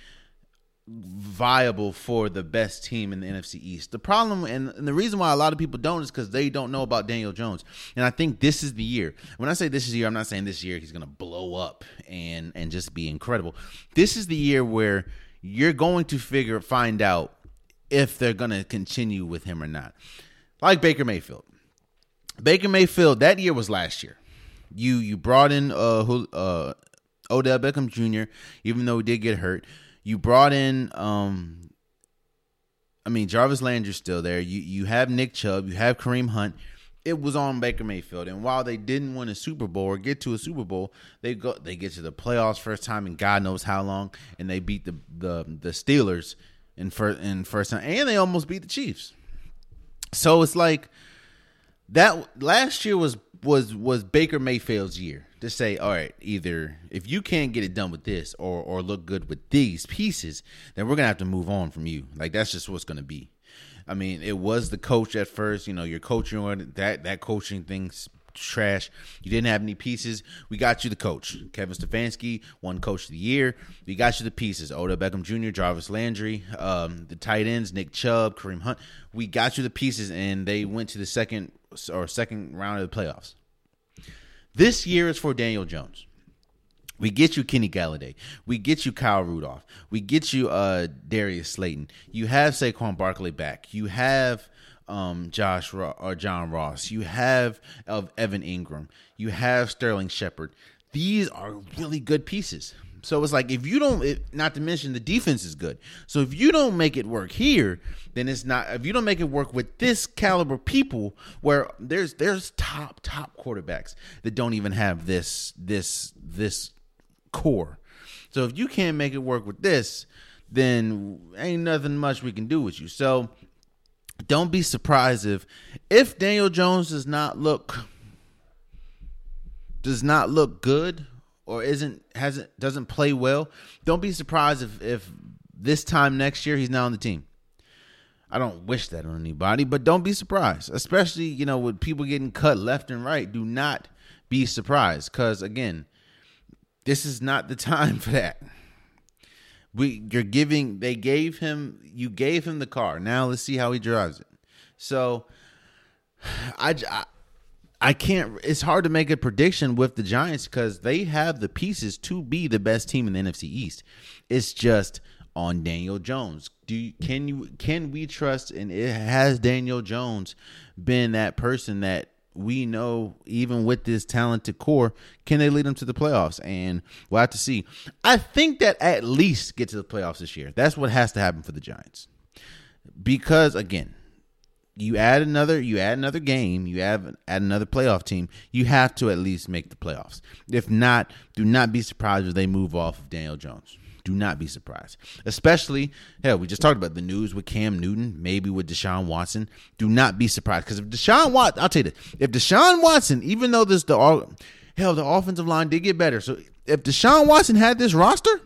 viable for the best team in the NFC East. The problem and, and the reason why a lot of people don't is because they don't know about Daniel Jones. And I think this is the year. When I say this is the year, I'm not saying this year he's gonna blow up and and just be incredible. This is the year where you're going to figure find out if they're gonna continue with him or not. Like Baker Mayfield. Baker Mayfield, that year was last year. You you brought in uh, uh Odell Beckham Jr. Even though he did get hurt, you brought in, um, I mean, Jarvis Landry's still there. You you have Nick Chubb, you have Kareem Hunt. It was on Baker Mayfield, and while they didn't win a Super Bowl or get to a Super Bowl, they go they get to the playoffs first time in God knows how long, and they beat the the the Steelers in first in first time, and they almost beat the Chiefs. So it's like that last year was was was Baker Mayfield's year to say, all right, either if you can't get it done with this or or look good with these pieces, then we're gonna have to move on from you. Like that's just what's gonna be. I mean, it was the coach at first. You know, you're coaching that that coaching thing's trash. You didn't have any pieces. We got you the coach, Kevin Stefanski, one coach of the year. We got you the pieces: Odell Beckham Jr., Jarvis Landry, um, the tight ends, Nick Chubb, Kareem Hunt. We got you the pieces, and they went to the second or second round of the playoffs. This year is for Daniel Jones. We get you Kenny Golladay. We get you Kyle Rudolph. We get you uh, Darius Slayton. You have Saquon Barkley back. You have um, Josh Ro- or John Ross. You have of Evan Engram. You have Sterling Shepard. These are really good pieces. So it's like if you don't, it, not to mention the defense is good. So if you don't make it work here, then it's not. If you don't make it work with this caliber people, where there's there's top top quarterbacks that don't even have this this this core. So if you can't make it work with this, then ain't nothing much we can do with you. So don't be surprised if if Daniel Jones does not look does not look good or isn't hasn't doesn't play well, don't be surprised if if this time next year he's not on the team. I don't wish that on anybody, but don't be surprised, especially you know with people getting cut left and right. Do not be surprised because again, this is not the time for that. We you're giving they gave him you gave him the car. Now let's see how he drives it. So I, I I can't. It's hard to make a prediction with the Giants because they have the pieces to be the best team in the NFC East. It's just on Daniel Jones. Do you, can you can we trust? And it has Daniel Jones been that person that we know, even with this talented core, can they lead them to the playoffs? And we'll have to see. I think that at least get to the playoffs this year. That's what has to happen for the Giants. Because again, you add another you add another game, you add add another playoff team, you have to at least make the playoffs. If not, do not be surprised if they move off of Daniel Jones. Do not be surprised. Especially, hell, we just talked about the news with Cam Newton, maybe with Deshaun Watson. Do not be surprised. Because if Deshaun Watson, I'll tell you this, if Deshaun Watson, even though this the hell, the offensive line did get better. So if Deshaun Watson had this roster,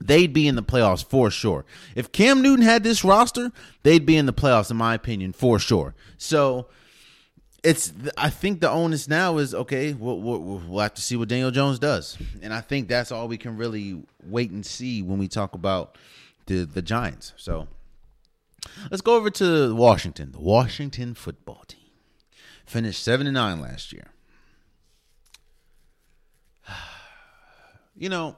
they'd be in the playoffs for sure. If Cam Newton had this roster, they'd be in the playoffs, in my opinion, for sure. So it's I think the onus now is okay. We'll, we'll, we'll, have to see what Daniel Jones does, and I think that's all we can really wait and see when we talk about the the Giants. So let's go over to Washington. The Washington football team finished seven and nine last year. You know,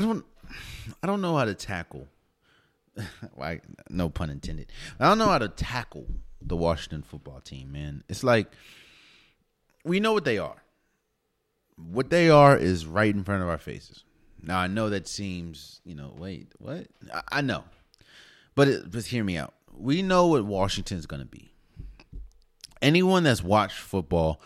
I don't I don't know how to tackle like no pun intended. I don't know how to tackle the Washington football team, man. It's like we know what they are. What they are is right in front of our faces. Now I know that seems, you know, wait, what? I, I know. But it, just hear me out. We know what Washington's going to be. Anyone that's watched football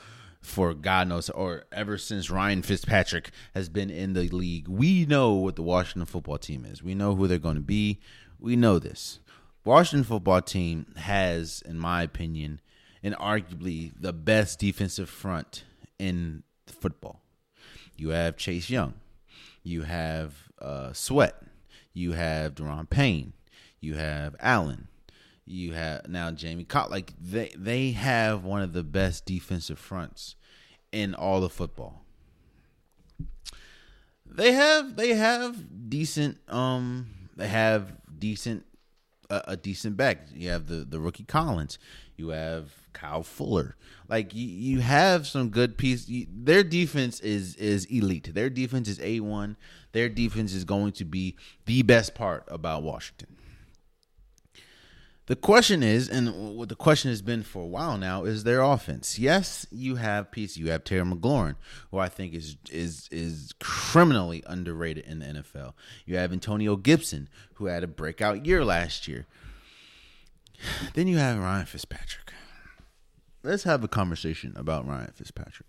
for God knows, or ever since Ryan Fitzpatrick has been in the league, we know what the Washington football team is. We know who they're going to be. We know this. Washington football team has, in my opinion, and arguably the best defensive front in football. You have Chase Young. You have uh, Sweat. You have Da'Ron Payne. You have Allen. You have now Jamie Cott. Like they they have one of the best defensive fronts in all of football. They have they have decent um they have decent uh, a decent back. You have the the rookie Collins. You have Kyle Fuller. Like you, you have some good piece. You, their defense is is elite. Their defense is a one. Their defense is going to be the best part about Washington. The question is, and what the question has been for a while now, is their offense. Yes, you have pieces. You have Terry McLaurin, who I think is is is criminally underrated in the NFL. You have Antonio Gibson, who had a breakout year last year. Then you have Ryan Fitzpatrick. Let's have a conversation about Ryan Fitzpatrick.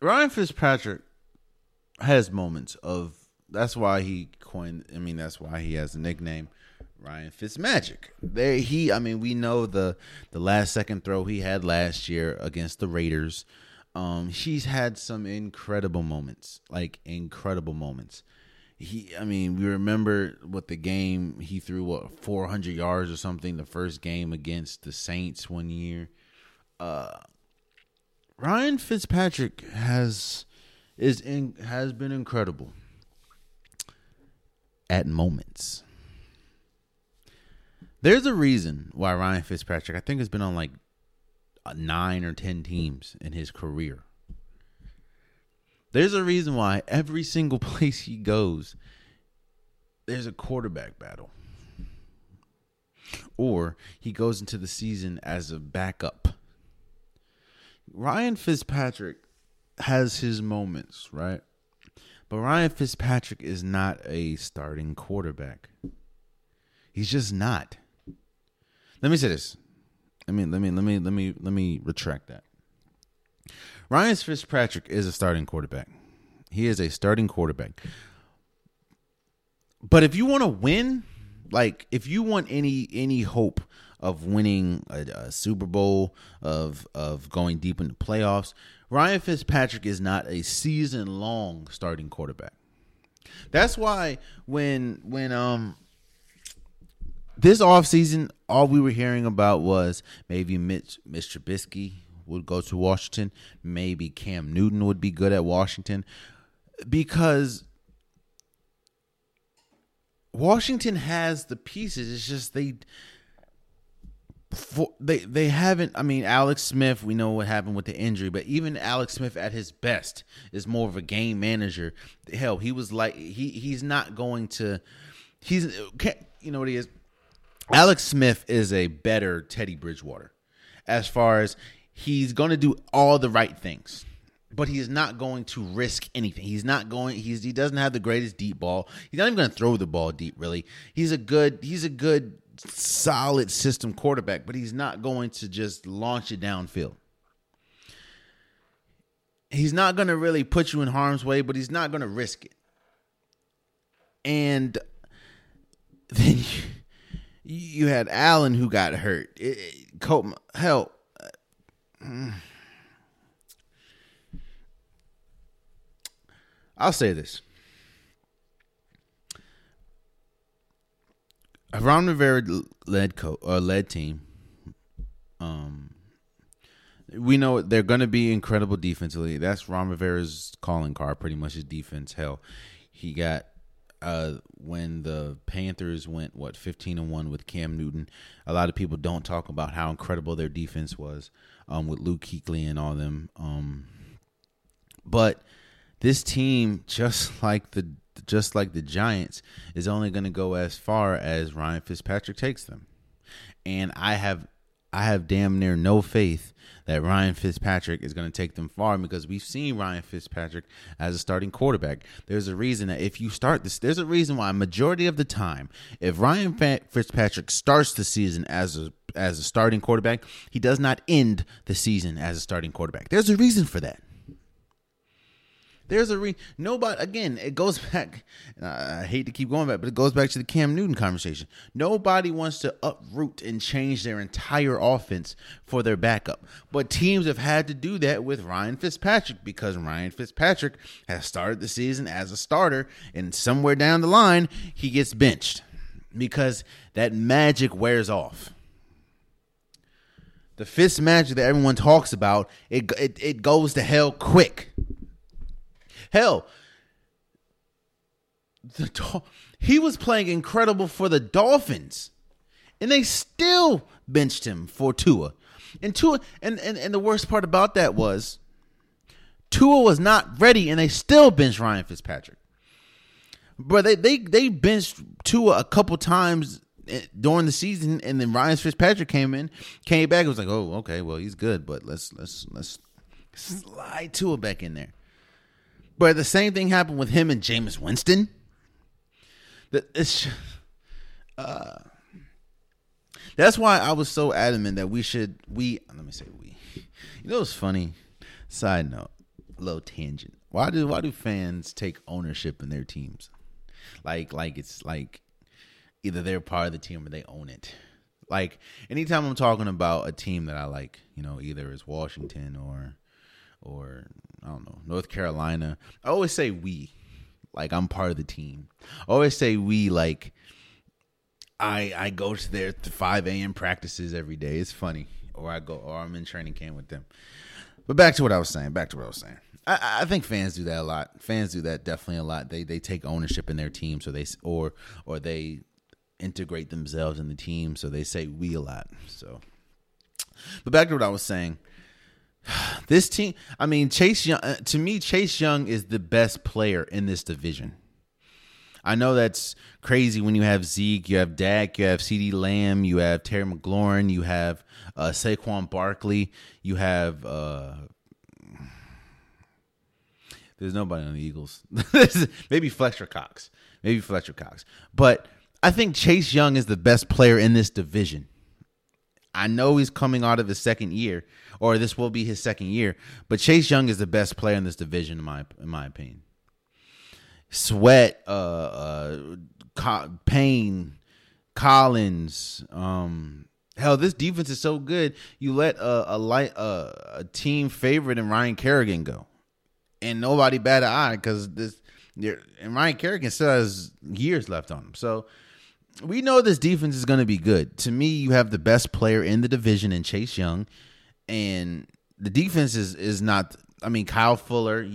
Ryan Fitzpatrick has moments of that's why he coined. I mean, that's why he has a nickname, Ryan Fitzmagic. There, he. I mean, we know the the last second throw he had last year against the Raiders. Um, he's had some incredible moments, like incredible moments. He, I mean, we remember what the game he threw what 400 yards or something the first game against the Saints one year. Uh, Ryan Fitzpatrick has is in has been incredible at moments. There's a reason why Ryan Fitzpatrick, I think, has been on like uh, nine or 10 teams in his career. There's a reason why every single place he goes, there's a quarterback battle. Or he goes into the season as a backup. Ryan Fitzpatrick has his moments, right? But Ryan Fitzpatrick is not a starting quarterback. He's just not. Let me say this. Let me let me let me let me let me retract that. Ryan Fitzpatrick is a starting quarterback. He is a starting quarterback. But if you want to win, like if you want any any hope of winning a, a Super Bowl, of of going deep in the playoffs, Ryan Fitzpatrick is not a season long starting quarterback. That's why when when um this offseason, all we were hearing about was maybe Mitch Mitch Trubisky would go to Washington, maybe Cam Newton would be good at Washington because Washington has the pieces. It's just they they they haven't. I mean, Alex Smith. We know what happened with the injury, but even Alex Smith at his best is more of a game manager. Hell, he was like he he's not going to. He's you know what he is. Alex Smith is a better Teddy Bridgewater, as far as he's going to do all the right things but he is not going to risk anything. He's not going. He's he doesn't have the greatest deep ball. He's not even going to throw the ball deep. Really, he's a good. He's a good solid system quarterback, but he's not going to just launch it downfield. He's not going to really put you in harm's way, but he's not going to risk it. And then you, you had Allen who got hurt. It, it, hell. Uh, mm. I'll say this. Ron Rivera led co- uh, led team. Um, we know they're going to be incredible defensively. That's Ron Rivera's calling card, pretty much his defense. Hell, he got uh, when the Panthers went what fifteen and one with Cam Newton. A lot of people don't talk about how incredible their defense was um, with Luke Kuechly and all them. Um, but this team, just like the just like the Giants, is only going to go as far as Ryan Fitzpatrick takes them. And I have I have damn near no faith that Ryan Fitzpatrick is going to take them far because we've seen Ryan Fitzpatrick as a starting quarterback. There's a reason that if you start this, there's a reason why majority of the time, if Ryan Fitzpatrick starts the season as a as a starting quarterback, he does not end the season as a starting quarterback. There's a reason for that. There's a re nobody again. It goes back. I hate to keep going back, but it goes back to the Cam Newton conversation. Nobody wants to uproot and change their entire offense for their backup, but teams have had to do that with Ryan Fitzpatrick because Ryan Fitzpatrick has started the season as a starter, and somewhere down the line he gets benched because that magic wears off. The Fitz magic that everyone talks about, it it, it goes to hell quick. Hell, the he was playing incredible for the Dolphins, and they still benched him for Tua. And Tua, and, and, and the worst part about that was Tua was not ready, and they still benched Ryan Fitzpatrick. But they they they benched Tua a couple times eh, during the season, and then Ryan Fitzpatrick came in, came back, and was like, "Oh, okay, well he's good, but let's let's let's slide Tua back in there." But the same thing happened with him and Jameis Winston. That it's uh, that's why I was so adamant that we should we let me say we. You know it's funny? Side note, low tangent. Why do why do fans take ownership in their teams? Like like it's like either they're part of the team or they own it. Like anytime I'm talking about a team that I like, you know, either it's Washington or or I don't know, North Carolina. I always say we. Like I'm part of the team. I always say we like I I go to their 5 a.m. practices every day. It's funny. Or I go or I'm in training camp with them. But back to what I was saying. Back to what I was saying. I, I think fans do that a lot. Fans do that definitely a lot. They they take ownership in their team, so they or or they integrate themselves in the team, so they say we a lot. So, but back to what I was saying. This team, I mean, Chase Young. Uh, to me, Chase Young is the best player in this division. I know that's crazy when you have Zeke, you have Dak, you have CeeDee Lamb, you have Terry McLaurin, you have uh, Saquon Barkley, you have. Uh, there's nobody on the Eagles. Maybe Fletcher Cox. Maybe Fletcher Cox. But I think Chase Young is the best player in this division. I know he's coming out of his second year, or this will be his second year. But Chase Young is the best player in this division, in my in my opinion. Sweat, uh, uh, Payne, Collins, um, hell, this defense is so good. You let a, a light uh, a team favorite and Ryan Kerrigan go, and nobody bat an eye because this. And Ryan Kerrigan still has years left on him, so we know this defense is going to be good. To me, you have the best player in the division in Chase Young, and the defense is is not. I mean, Kyle Fuller,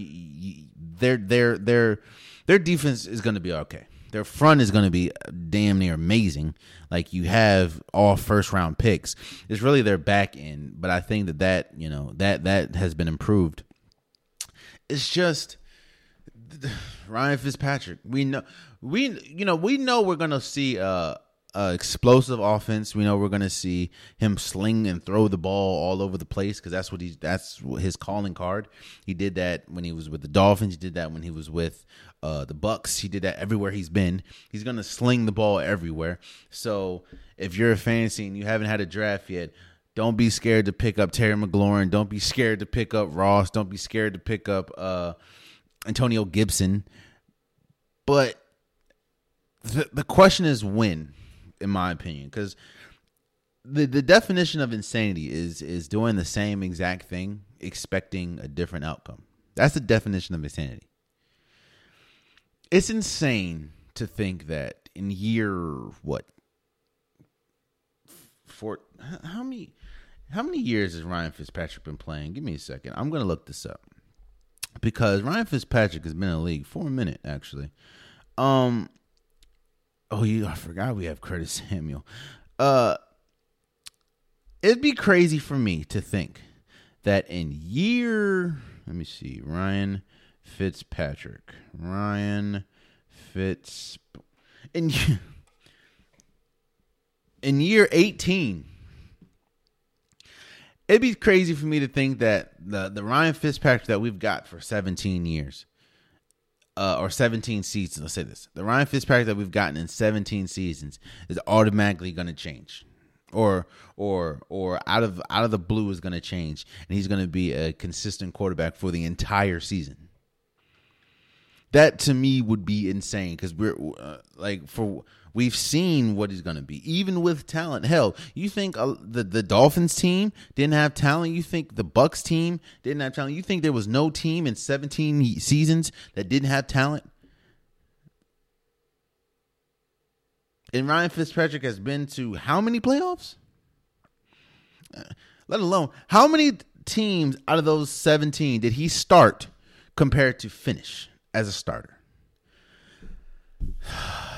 their their their their defense is going to be okay. Their front is going to be damn near amazing. Like you have all first round picks. It's really their back end, but I think that that you know that that has been improved. It's just Ryan Fitzpatrick. We know we you know we know we're gonna see uh uh, explosive offense. We know we're to see him sling and throw the ball all over the place because that's what he's that's his calling card. He did that when he was with the Dolphins. He did that when he was with uh, the Bucks. He did that everywhere he's been. He's to sling the ball everywhere. So if you're a fantasy and you haven't had a draft yet. Don't be scared to pick up Terry McLaurin. Don't be scared to pick up Ross. Don't be scared to pick up uh, Antonio Gibson. But the, the question is when in my opinion, because the the definition of insanity is is doing the same exact thing expecting a different outcome. That's the definition of insanity. It's insane to think that in year what for how many how many years has Ryan Fitzpatrick been playing? Give me a second. I'm gonna look this up because Ryan Fitzpatrick has been in the league for a minute actually. Um, Oh, you! I forgot we have Curtis Samuel. Uh, it'd be crazy for me to think that in year, let me see, Ryan Fitzpatrick, Ryan Fitz, in in year eighteen. It'd be crazy for me to think that the the Ryan Fitzpatrick that we've got for 17 years uh, or 17 seasons. Let's say this: the Ryan Fitzpatrick that we've gotten in 17 seasons is automatically going to change, or or or out of out of the blue is going to change, and he's going to be a consistent quarterback for the entire season. That to me would be insane because we're uh, like for we've seen what he's going to be even with talent. Hell, you think uh, the the Dolphins team didn't have talent? You think the Bucks team didn't have talent? You think there was no team in 17 seasons that didn't have talent? And Ryan Fitzpatrick has been to how many playoffs? Uh, let alone how many teams out of those 17 did he start compared to finish as a starter?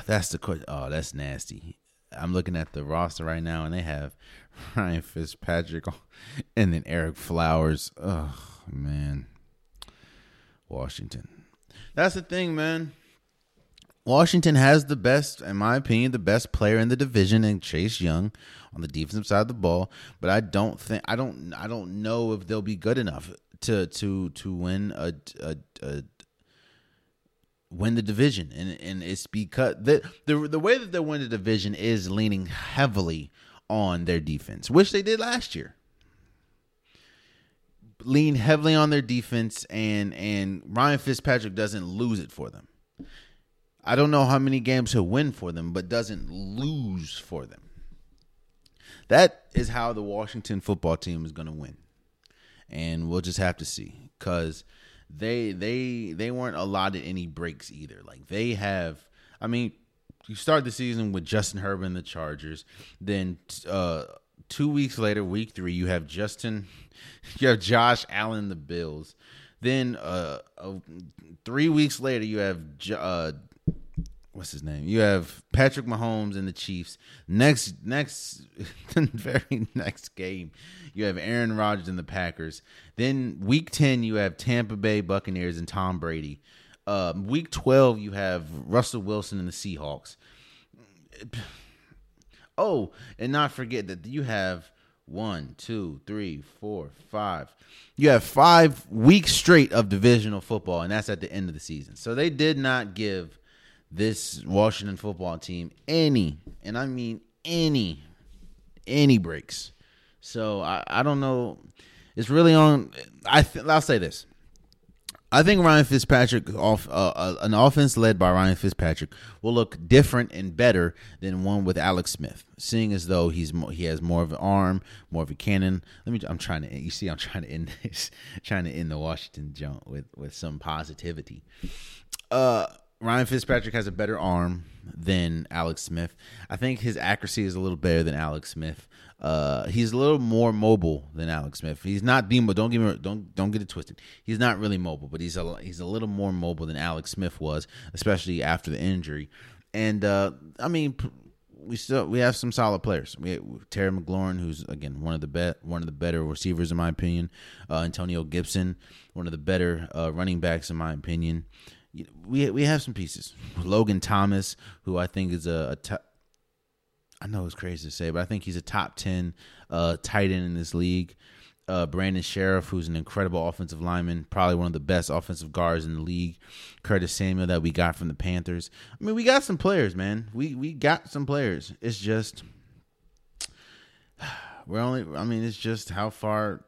That's the question. Oh, that's nasty. I'm looking at the roster right now, and they have Ryan Fitzpatrick and then Ereck Flowers. Oh man, Washington. That's the thing, man. Washington has the best, in my opinion, the best player in the division in Chase Young on the defensive side of the ball. But I don't think I don't I don't know if they'll be good enough to to to win a, a, a win the division, and and it's because the the the way that they win the division is leaning heavily on their defense, which they did last year. Lean heavily on their defense, and and Ryan Fitzpatrick doesn't lose it for them. I don't know how many games he'll win for them, but doesn't lose for them. That is how the Washington football team is going to win, and we'll just have to see because they they they weren't allotted any breaks either. Like they have, I mean, you start the season with Justin Herbert and the Chargers, then uh, two weeks later, week three, you have Justin, you have Josh Allen, the Bills. Then uh, uh, three weeks later, you have uh, what's his name? You have Patrick Mahomes and the Chiefs. Next, next, the very next game, you have Aaron Rodgers and the Packers. Then week ten, you have Tampa Bay Buccaneers and Tom Brady. Uh, week twelve, you have Russell Wilson and the Seahawks. Oh, and not forget that you have one, two, three, four, five. You have five weeks straight of divisional football, and that's at the end of the season. So they did not give this Washington football team any, and I mean any, any breaks. So I, I don't know. It's really on. I th- I'll say this. I think Ryan Fitzpatrick off uh, uh, an offense led by Ryan Fitzpatrick will look different and better than one with Alex Smith. Seeing as though he's more, he has more of an arm, more of a cannon. Let me. I'm trying to. You see, I'm trying to end this, trying to end the Washington jump with with some positivity. Uh, Ryan Fitzpatrick has a better arm than Alex Smith. I think his accuracy is a little better than Alex Smith. Uh, he's a little more mobile than Alex Smith. He's not but don't get me don't don't get it twisted. He's not really mobile, but he's a he's a little more mobile than Alex Smith was, especially after the injury. And uh, I mean, we still we have some solid players. We Terry McLaurin, who's again one of the bet one of the better receivers in my opinion. Uh, Antonio Gibson, one of the better uh, running backs in my opinion we we have some pieces. Logan Thomas, who I think is a, top, I know it's crazy to say, but I think he's a top ten uh, tight end in this league. Uh, Brandon Scherff, who's an incredible offensive lineman, probably one of the best offensive guards in the league. Curtis Samuel that we got from the Panthers. I mean, we got some players, man. We we got some players. It's just we're only. I mean, it's just how far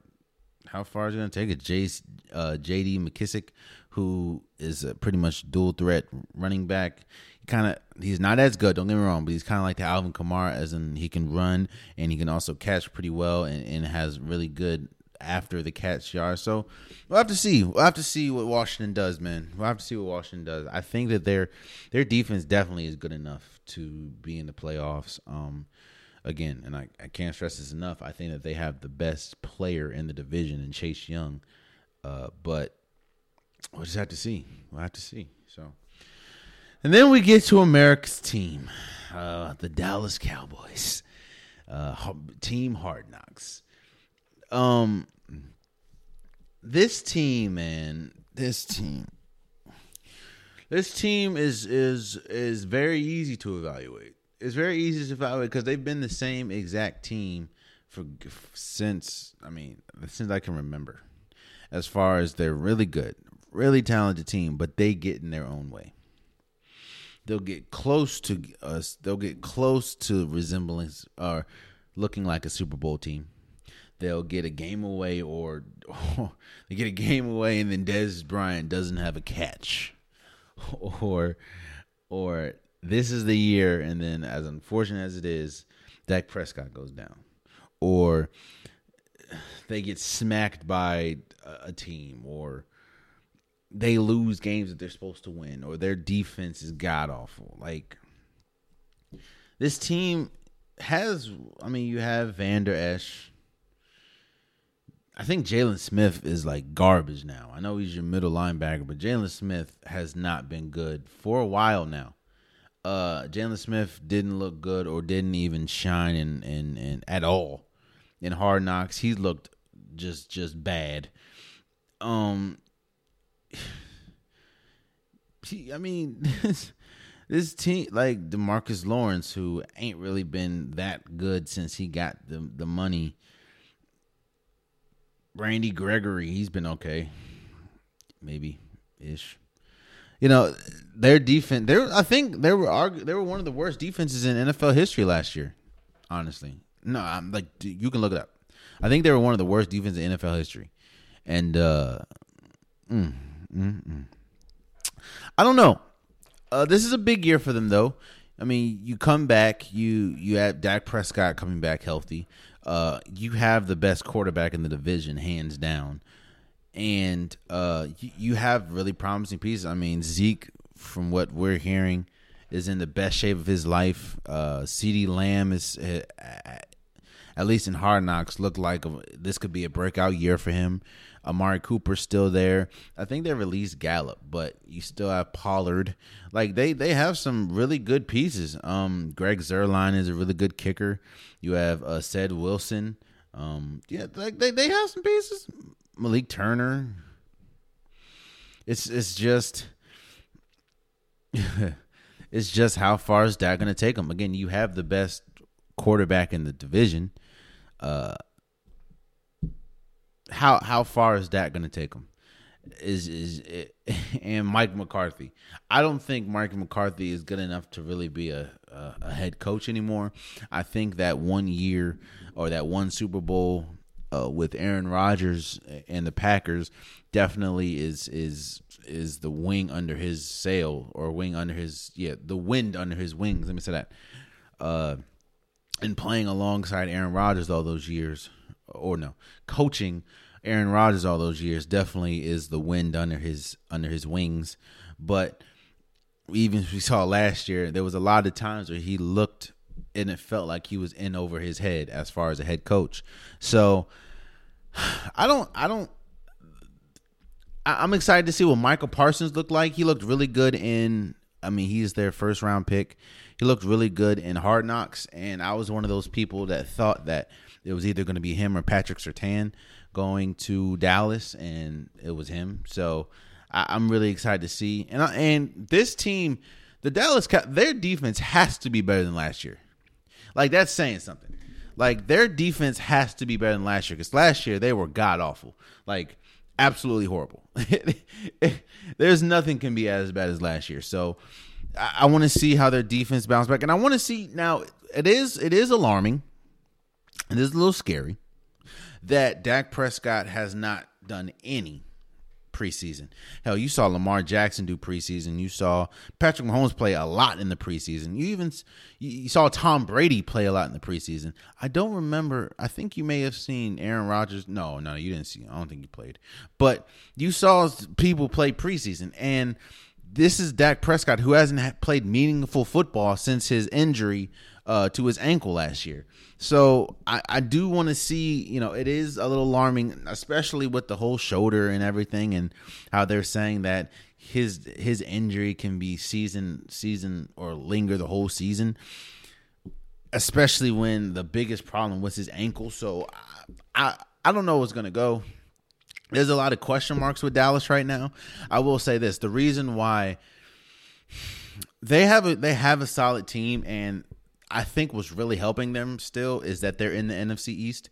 how far is it going to take it? J, uh, J.D. McKissic, who is a pretty much dual threat running back. Kind of, he's not as good. Don't get me wrong, but he's kind of like the Alvin Kamara, as in he can run and he can also catch pretty well, and, and has really good after the catch yard. So we'll have to see. We'll have to see what Washington does, man. We'll have to see what Washington does. I think that their their defense definitely is good enough to be in the playoffs. Um, again, and I, I can't stress this enough. I think that they have the best player in the division in Chase Young. Uh, but we'll just have to see. We'll have to see. So, and then we get to America's team, uh, the Dallas Cowboys, uh, Team Hard Knocks. Um, this team, man, this team, this team is is is very easy to evaluate it's very easy to evaluate because they've been the same exact team for since I mean since I can remember. As far as they're really good, really talented team, but they get in their own way. They'll get close to us. They'll get close to resemblance or looking like a Super Bowl team. They'll get a game away, or, or they get a game away, and then Dez Bryant doesn't have a catch or or this is the year, and then as unfortunate as it is, Dak Prescott goes down, or they get smacked by a team, or they lose games that they're supposed to win, or their defense is god awful. Like this team has, I mean, you have Vander Esch. I think Jaylon Smith is like garbage now. I know he's your middle linebacker, but Jaylon Smith has not been good for a while now. Uh, Jaylon Smith didn't look good or didn't even shine in, in, in at all in Hard Knocks. He looked just just bad. Um, I mean, this, this team like DeMarcus Lawrence, who ain't really been that good since he got the the money. Randy Gregory, he's been okay, maybe ish. You know, their defense. They I think they were argu- they were one of the worst defenses in NFL history last year. Honestly, no, I'm like you can look it up. I think they were one of the worst defenses in NFL history, and uh, mm, mm, mm. I don't know. Uh, this is a big year for them, though. I mean, you come back, you you have Dak Prescott coming back healthy. Uh, you have the best quarterback in the division, hands down, and uh, you, you have really promising pieces. I mean, Zeke, from what we're hearing, is in the best shape of his life. Uh, CeeDee Lamb is, uh, at least in Hard Knocks, looked like this could be a breakout year for him. Amari Cooper's still there. I think they released Gallup, but you still have Pollard. Like they they have some really good pieces. Um, Greg Zuerlein is a really good kicker. You have uh, Ced Wilson. Um, yeah, like they they have some pieces. Malik Turner. It's it's just. it's just how far is that going to take them? Again, you have the best quarterback in the division. Uh, how how far is that going to take them? Is is it, and Mike McCarthy? I don't think Mike McCarthy is good enough to really be a, a, a head coach anymore. I think that one year or that one Super Bowl uh, with Aaron Rodgers and the Packers definitely is is is the wing under his sail or wing under his yeah the wind under his wings. Let me say that. Uh, and playing alongside Aaron Rodgers all those years, or no, coaching Aaron Rodgers all those years definitely is the wind under his under his wings. But even we saw last year, there was a lot of times where he looked and it felt like he was in over his head as far as a head coach. So I don't I don't I'm excited to see what Micah Parsons looked like. He looked really good in I mean, he's their first round pick. He looked really good in Hard Knocks, and I was one of those people that thought that it was either going to be him or Patrick Surtain going to Dallas, and it was him. So I, am really excited to see. And and this team, the Dallas, their defense has to be better than last year. Like that's saying something. Like their defense has to be better than last year because last year they were god awful. Like absolutely horrible. There's nothing can be as bad as last year. So I, I want to see how their defense bounce back, and I want to see now. It is it is alarming. It is a little scary that Dak Prescott has not done any preseason. Hell, you saw Lamar Jackson do preseason. You saw Patrick Mahomes play a lot in the preseason. You even you saw Tom Brady play a lot in the preseason. I don't remember. I think you may have seen Aaron Rodgers. No, no, you didn't see. I don't think you played. But you saw people play preseason and this is Dak Prescott who hasn't played meaningful football since his injury uh, to his ankle last year. So I, I do want to see, you know, it is a little alarming, especially with the whole shoulder and everything, and how they're saying that his his injury can be season season or linger the whole season. Especially when the biggest problem was his ankle. So I I, I don't know what's gonna go. There's a lot of question marks with Dallas right now. I will say this: the reason why they have a they have a solid team and I think what's really helping them still is that they're in the NFC East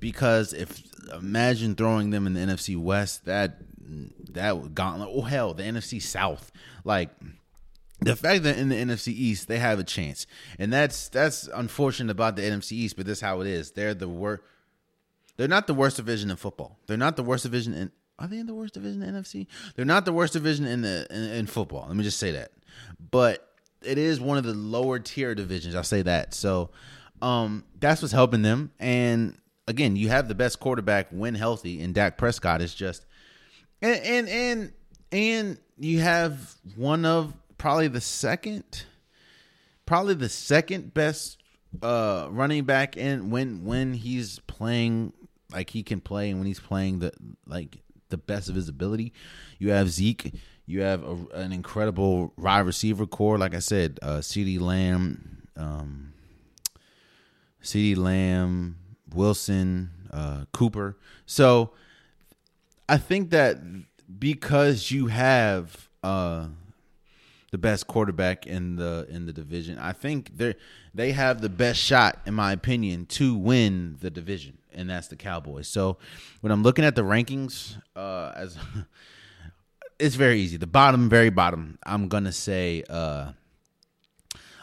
because if imagine throwing them in the NFC West that that gauntlet oh hell the NFC South like the fact that in the NFC East they have a chance and that's that's unfortunate about the NFC East but this is how it is they're the worst they're not the worst division in football they're not the worst division in are they in the worst division in the NFC? They're not the worst division in the in, in football. Let me just say that. But it is one of the lower tier divisions. I'll say that. So um, that's what's helping them. And again, you have the best quarterback when healthy, and Dak Prescott is just and and and, and you have one of probably the second, probably the second best uh, running back in when when he's playing like he can play and when he's playing the like the best of his ability. You have Zeke. You have a, an incredible wide receiver core. Like I said, uh, CeeDee Lamb, um, CeeDee Lamb, Wilson, uh, Cooper. So I think that because you have uh, the best quarterback in the in the division, I think they they have the best shot, in my opinion, to win the division, and that's the Cowboys. So when I'm looking at the rankings, uh, as it's very easy, the bottom, very bottom, I'm gonna say, uh,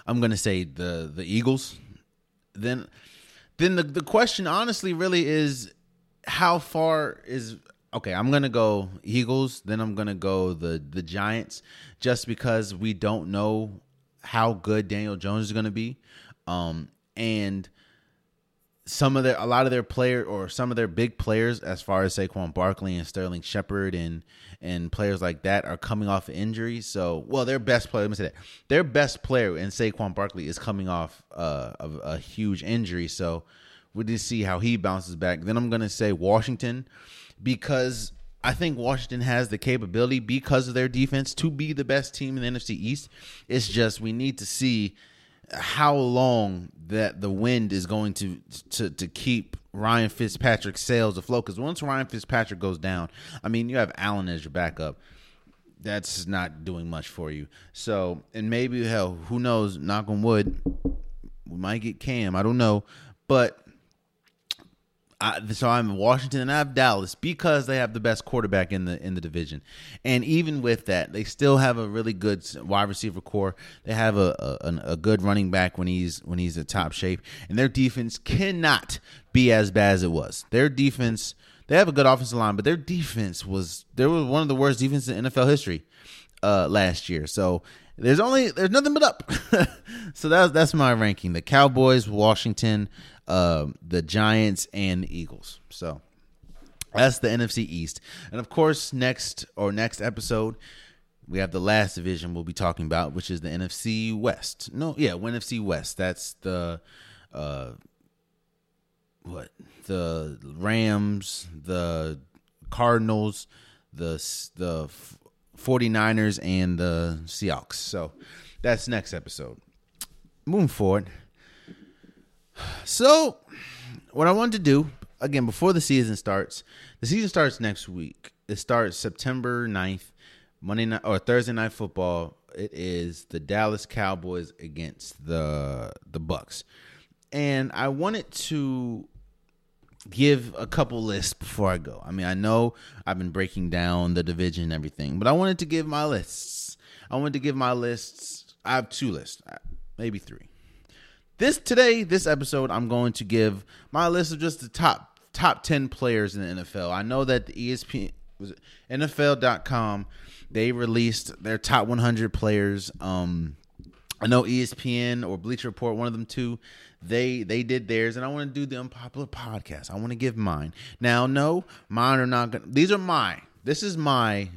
I'm gonna say the the Eagles. Then, then the the question, honestly, really is how far is okay, I'm gonna go Eagles, then I'm gonna go the the Giants, just because we don't know how good Daniel Jones is gonna be, um, and some of their a lot of their player or some of their big players, as far as Saquon Barkley and Sterling Shepard and and players like that, are coming off injuries. So, well, their best player, let me say that their best player in Saquon Barkley is coming off uh, of a huge injury. So, we just see how he bounces back. Then I'm gonna say Washington because I think Washington has the capability because of their defense to be the best team in the NFC East. It's just we need to see how long that the wind is going to to to keep Ryan Fitzpatrick's sails afloat. Because once Ryan Fitzpatrick goes down, I mean, you have Allen as your backup. That's not doing much for you. So, and maybe hell, who knows? Knock on wood, we might get Cam. I don't know, but I, so I'm in Washington and I have Dallas because they have the best quarterback in the in the division, and even with that, they still have a really good wide receiver core. They have a, a, a good running back when he's when he's in top shape, and their defense cannot be as bad as it was. Their defense, they have a good offensive line, but their defense was there was one of the worst defenses in NFL history uh, last year. So there's only there's nothing but up. so that's that's my ranking: the Cowboys, Washington, uh, the Giants, and Eagles. So that's the NFC East, and of course, next or next episode. We have the last division we'll be talking about, which is the NFC West. No, yeah, NFC West. That's the uh, what the Rams, the Cardinals, the the 49ers and the Seahawks. So that's next episode. Moving forward. So, what I wanted to do, again, before the season starts, the season starts next week. It starts September 9th, Monday night or Thursday night football. It is the Dallas Cowboys against the the Bucks. And I wanted to give a couple lists before I go. I mean, I know I've been breaking down the division and everything, but I wanted to give my lists. I wanted to give my lists. I have two lists, maybe three. This today, this episode, I'm going to give my list of just the top top 10 players in the NFL. I know that the ESPN NFL.com they released their top 100 players. Um I know ESPN or Bleacher Report, one of them two, they they did theirs, and I want to do the unpopular podcast. I want to give mine. Now, no, mine are not gonna. These are my. This is my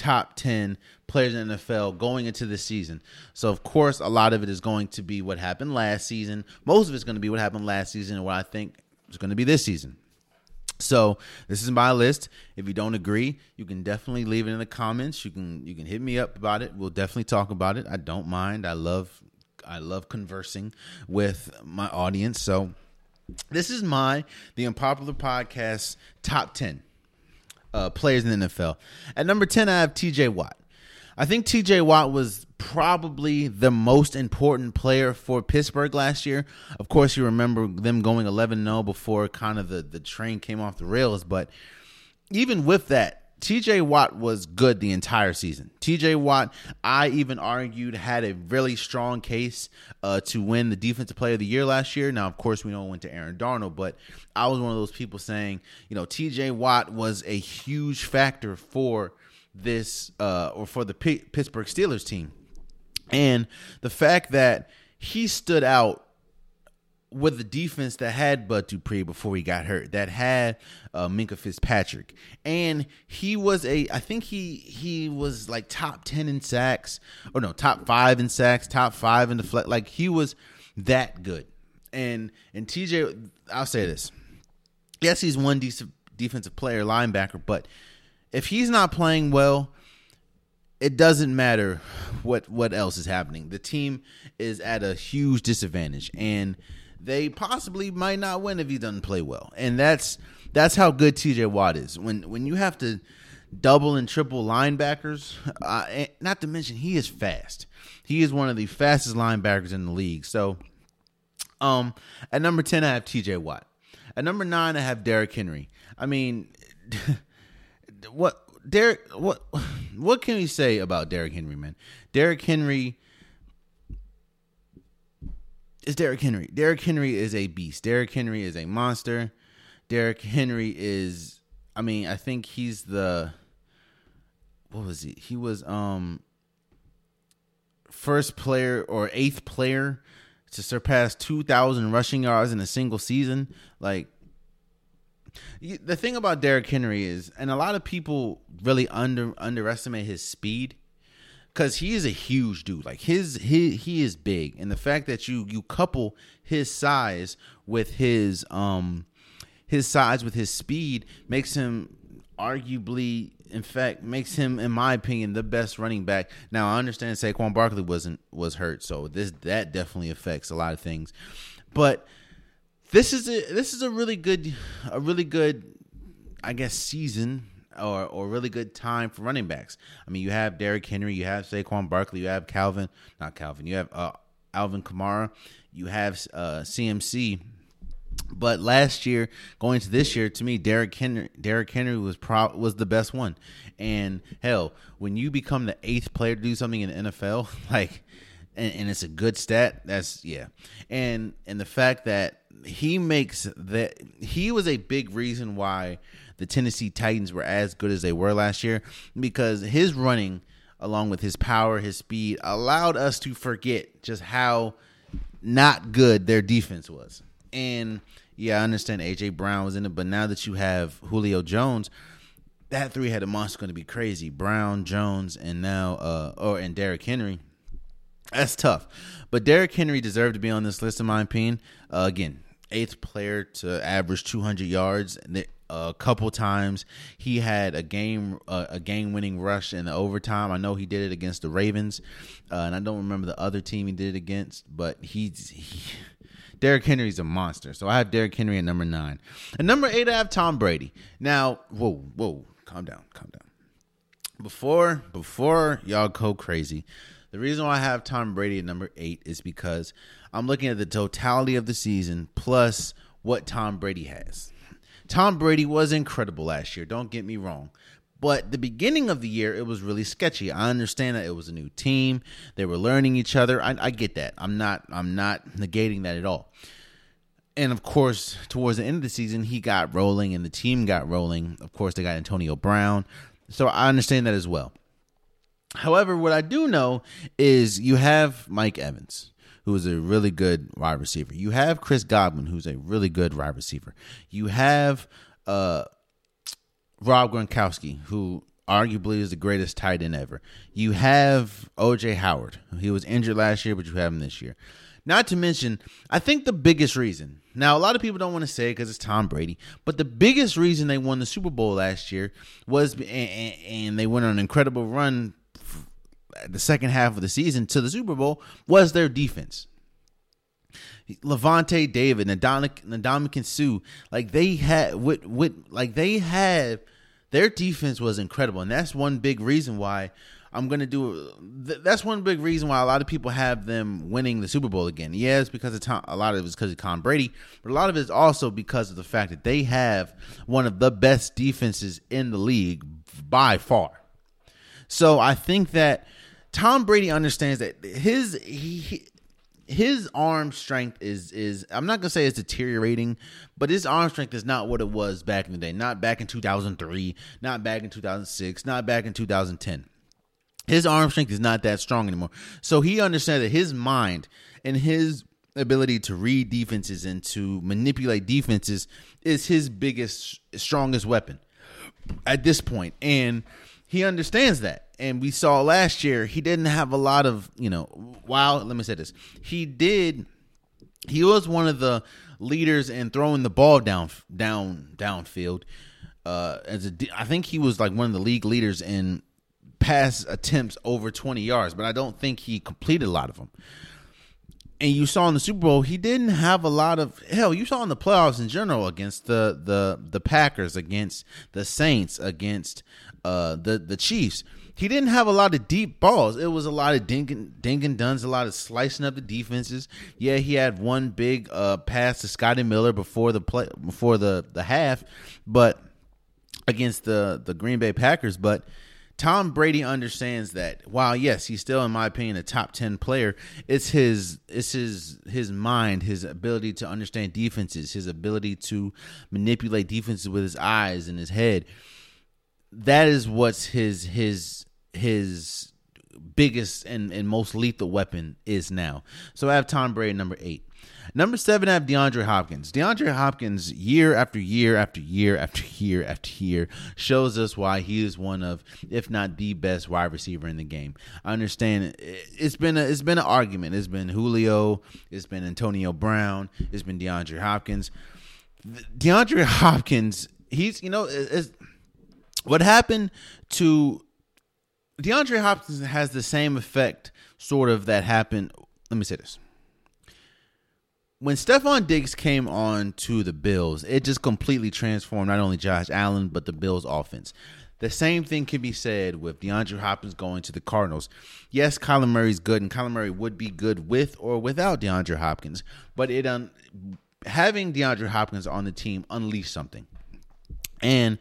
top ten players in the NFL going into this season. So of course, a lot of it is going to be what happened last season. Most of it's going to be what happened last season and what I think is going to be this season. So this is my list. If you don't agree, you can definitely leave it in the comments. You can you can hit me up about it. We'll definitely talk about it. I don't mind. I love I love conversing with my audience. So this is my the unpopular podcast top 10 uh, players in the NFL. At number 10 I have TJ Watt. I think TJ Watt was probably the most important player for Pittsburgh last year. Of course, you remember them going 11 0 before kind of the, the train came off the rails. But even with that, TJ Watt was good the entire season. TJ Watt, I even argued, had a really strong case uh, to win the Defensive Player of the Year last year. Now, of course, we know it went to Aaron Donald, but I was one of those people saying, you know, TJ Watt was a huge factor for this uh, or for the P- Pittsburgh Steelers team. And the fact that he stood out with the defense that had Bud Dupree before he got hurt, that had uh, Minkah Fitzpatrick, and he was a, I think he he was like top ten in sacks, or no, top five in sacks, top five in the flat, like he was that good. And and TJ, I'll say this, yes, he's one decent defensive player, linebacker, but if he's not playing well, it doesn't matter what what else is happening. The team is at a huge disadvantage, and they possibly might not win if he doesn't play well. And that's that's how good TJ Watt is. When when you have to double and triple linebackers, uh, not to mention he is fast. He is one of the fastest linebackers in the league. So, um, at number ten, I have TJ Watt. At number nine, I have Derrick Henry. I mean, what Derrick? What what can we say about Derrick Henry, man? Derrick Henry is Derrick Henry. Derrick Henry is a beast. Derrick Henry is a monster. Derrick Henry is I mean, I think he's the what was he? He was um first player or eighth player to surpass 2000 rushing yards in a single season. Like the thing about Derrick Henry is and a lot of people really under underestimate his speed because he is a huge dude. Like his he he is big, and the fact that you you couple his size with his um his size with his speed makes him arguably in fact makes him in my opinion the best running back. Now i understand saquon barkley wasn't was hurt so this that definitely affects a lot of things. But this is a this is a really good a really good i guess season or or really good time for running backs. I mean, you have Derrick Henry, you have Saquon Barkley, you have Calvin, not Calvin, you have uh, Alvin Kamara, you have uh, CMC. But last year, going to this year, to me, Derrick Henry, Derrick Henry was pro- was the best one. And hell, when you become the eighth player to do something in the NFL, like, and, and it's a good stat, that's yeah. And and the fact that he makes that he was a big reason why the Tennessee Titans were as good as they were last year because his running, along with his power, his speed, allowed us to forget just how not good their defense was. And yeah, I understand AJ Brown was in it, but now that you have Julio Jones, that three headed monster going to be crazy. Brown, Jones, and now uh or and Derrick Henry. That's tough. But Derrick Henry deserved to be on this list, in my opinion. Uh, again, eighth player to average 200 yards a couple times. He had a game uh, a game winning rush in the overtime. I know he did it against the Ravens, uh, and I don't remember the other team he did it against, but he's. He, Derrick Henry's a monster. So I have Derrick Henry at number nine. At number eight, I have Tom Brady. Now, whoa, whoa, calm down, calm down. Before before y'all go crazy, the reason why I have Tom Brady at number eight is because I'm looking at the totality of the season plus what Tom Brady has. Tom Brady was incredible last year, don't get me wrong. But the beginning of the year, it was really sketchy. I understand that it was a new team; they were learning each other. I, I get that. I'm not. I'm not negating that at all. And of course, towards the end of the season, he got rolling, and the team got rolling. Of course, they got Antonio Brown, so I understand that as well. However, what I do know is you have Mike Evans who is a really good wide receiver. You have Chris Godwin, who's a really good wide receiver. You have uh, Rob Gronkowski, who arguably is the greatest tight end ever. You have OJ Howard. He was injured last year, but you have him this year. Not to mention, I think the biggest reason. Now, a lot of people don't want to say it because it's Tom Brady, but the biggest reason they won the Super Bowl last year was, and, and they went on an incredible run the second half of the season to the Super Bowl was their defense. Lavonte David, Ndamukong Suh, like they had with with like they had their defense was incredible, and that's one big reason why I'm gonna do. That's one big reason why a lot of people have them winning the Super Bowl again. Yeah, because of Tom, a lot of it is because of Tom Brady, but a lot of it is also because of the fact that they have one of the best defenses in the league by far. So I think that Tom Brady understands that his he, his arm strength is is I'm not gonna say it's deteriorating, but his arm strength is not what it was back in the day. Not back in 2003, not back in 2006, not back in 2010. His arm strength is not that strong anymore. So he understands that his mind and his ability to read defenses and to manipulate defenses is his biggest strongest weapon at this point and he understands that and we saw last year he didn't have a lot of you know wow let me say this he did he was one of the leaders in throwing the ball down down downfield uh as a i think he was like one of the league leaders in pass attempts over 20 yards but i don't think he completed a lot of them and you saw in the Super Bowl, he didn't have a lot of hell. You saw in the playoffs in general against the the the Packers, against the Saints, against uh, the the Chiefs. He didn't have a lot of deep balls. It was a lot of dink and, duns, a lot of slicing up the defenses. Yeah, he had one big uh, pass to Scotty Miller before the play before the the half, but against the the Green Bay Packers, but Tom Brady understands that while yes, he's still in my opinion a top 10 player, it's his it's his his mind, his ability to understand defenses, his ability to manipulate defenses with his eyes and his head. That is what's his his his biggest and, and most lethal weapon is now. So I have Tom Brady number 8. Number seven, I have DeAndre Hopkins. DeAndre Hopkins, year after year after year after year after year, shows us why he is one of, if not the best wide receiver in the game. I understand it's been a, it's been an argument. It's been Julio, it's been Antonio Brown, it's been DeAndre Hopkins. DeAndre Hopkins, he's you know, what happened to DeAndre Hopkins has the same effect, sort of that happened. Let me say this when Stefon Diggs came on to the Bills, it just completely transformed not only Josh Allen but the Bills' offense. The same thing can be said with DeAndre Hopkins going to the Cardinals. Yes, Kyler Murray's good, and Kyler Murray would be good with or without DeAndre Hopkins, but it um, having DeAndre Hopkins on the team unleashed something. And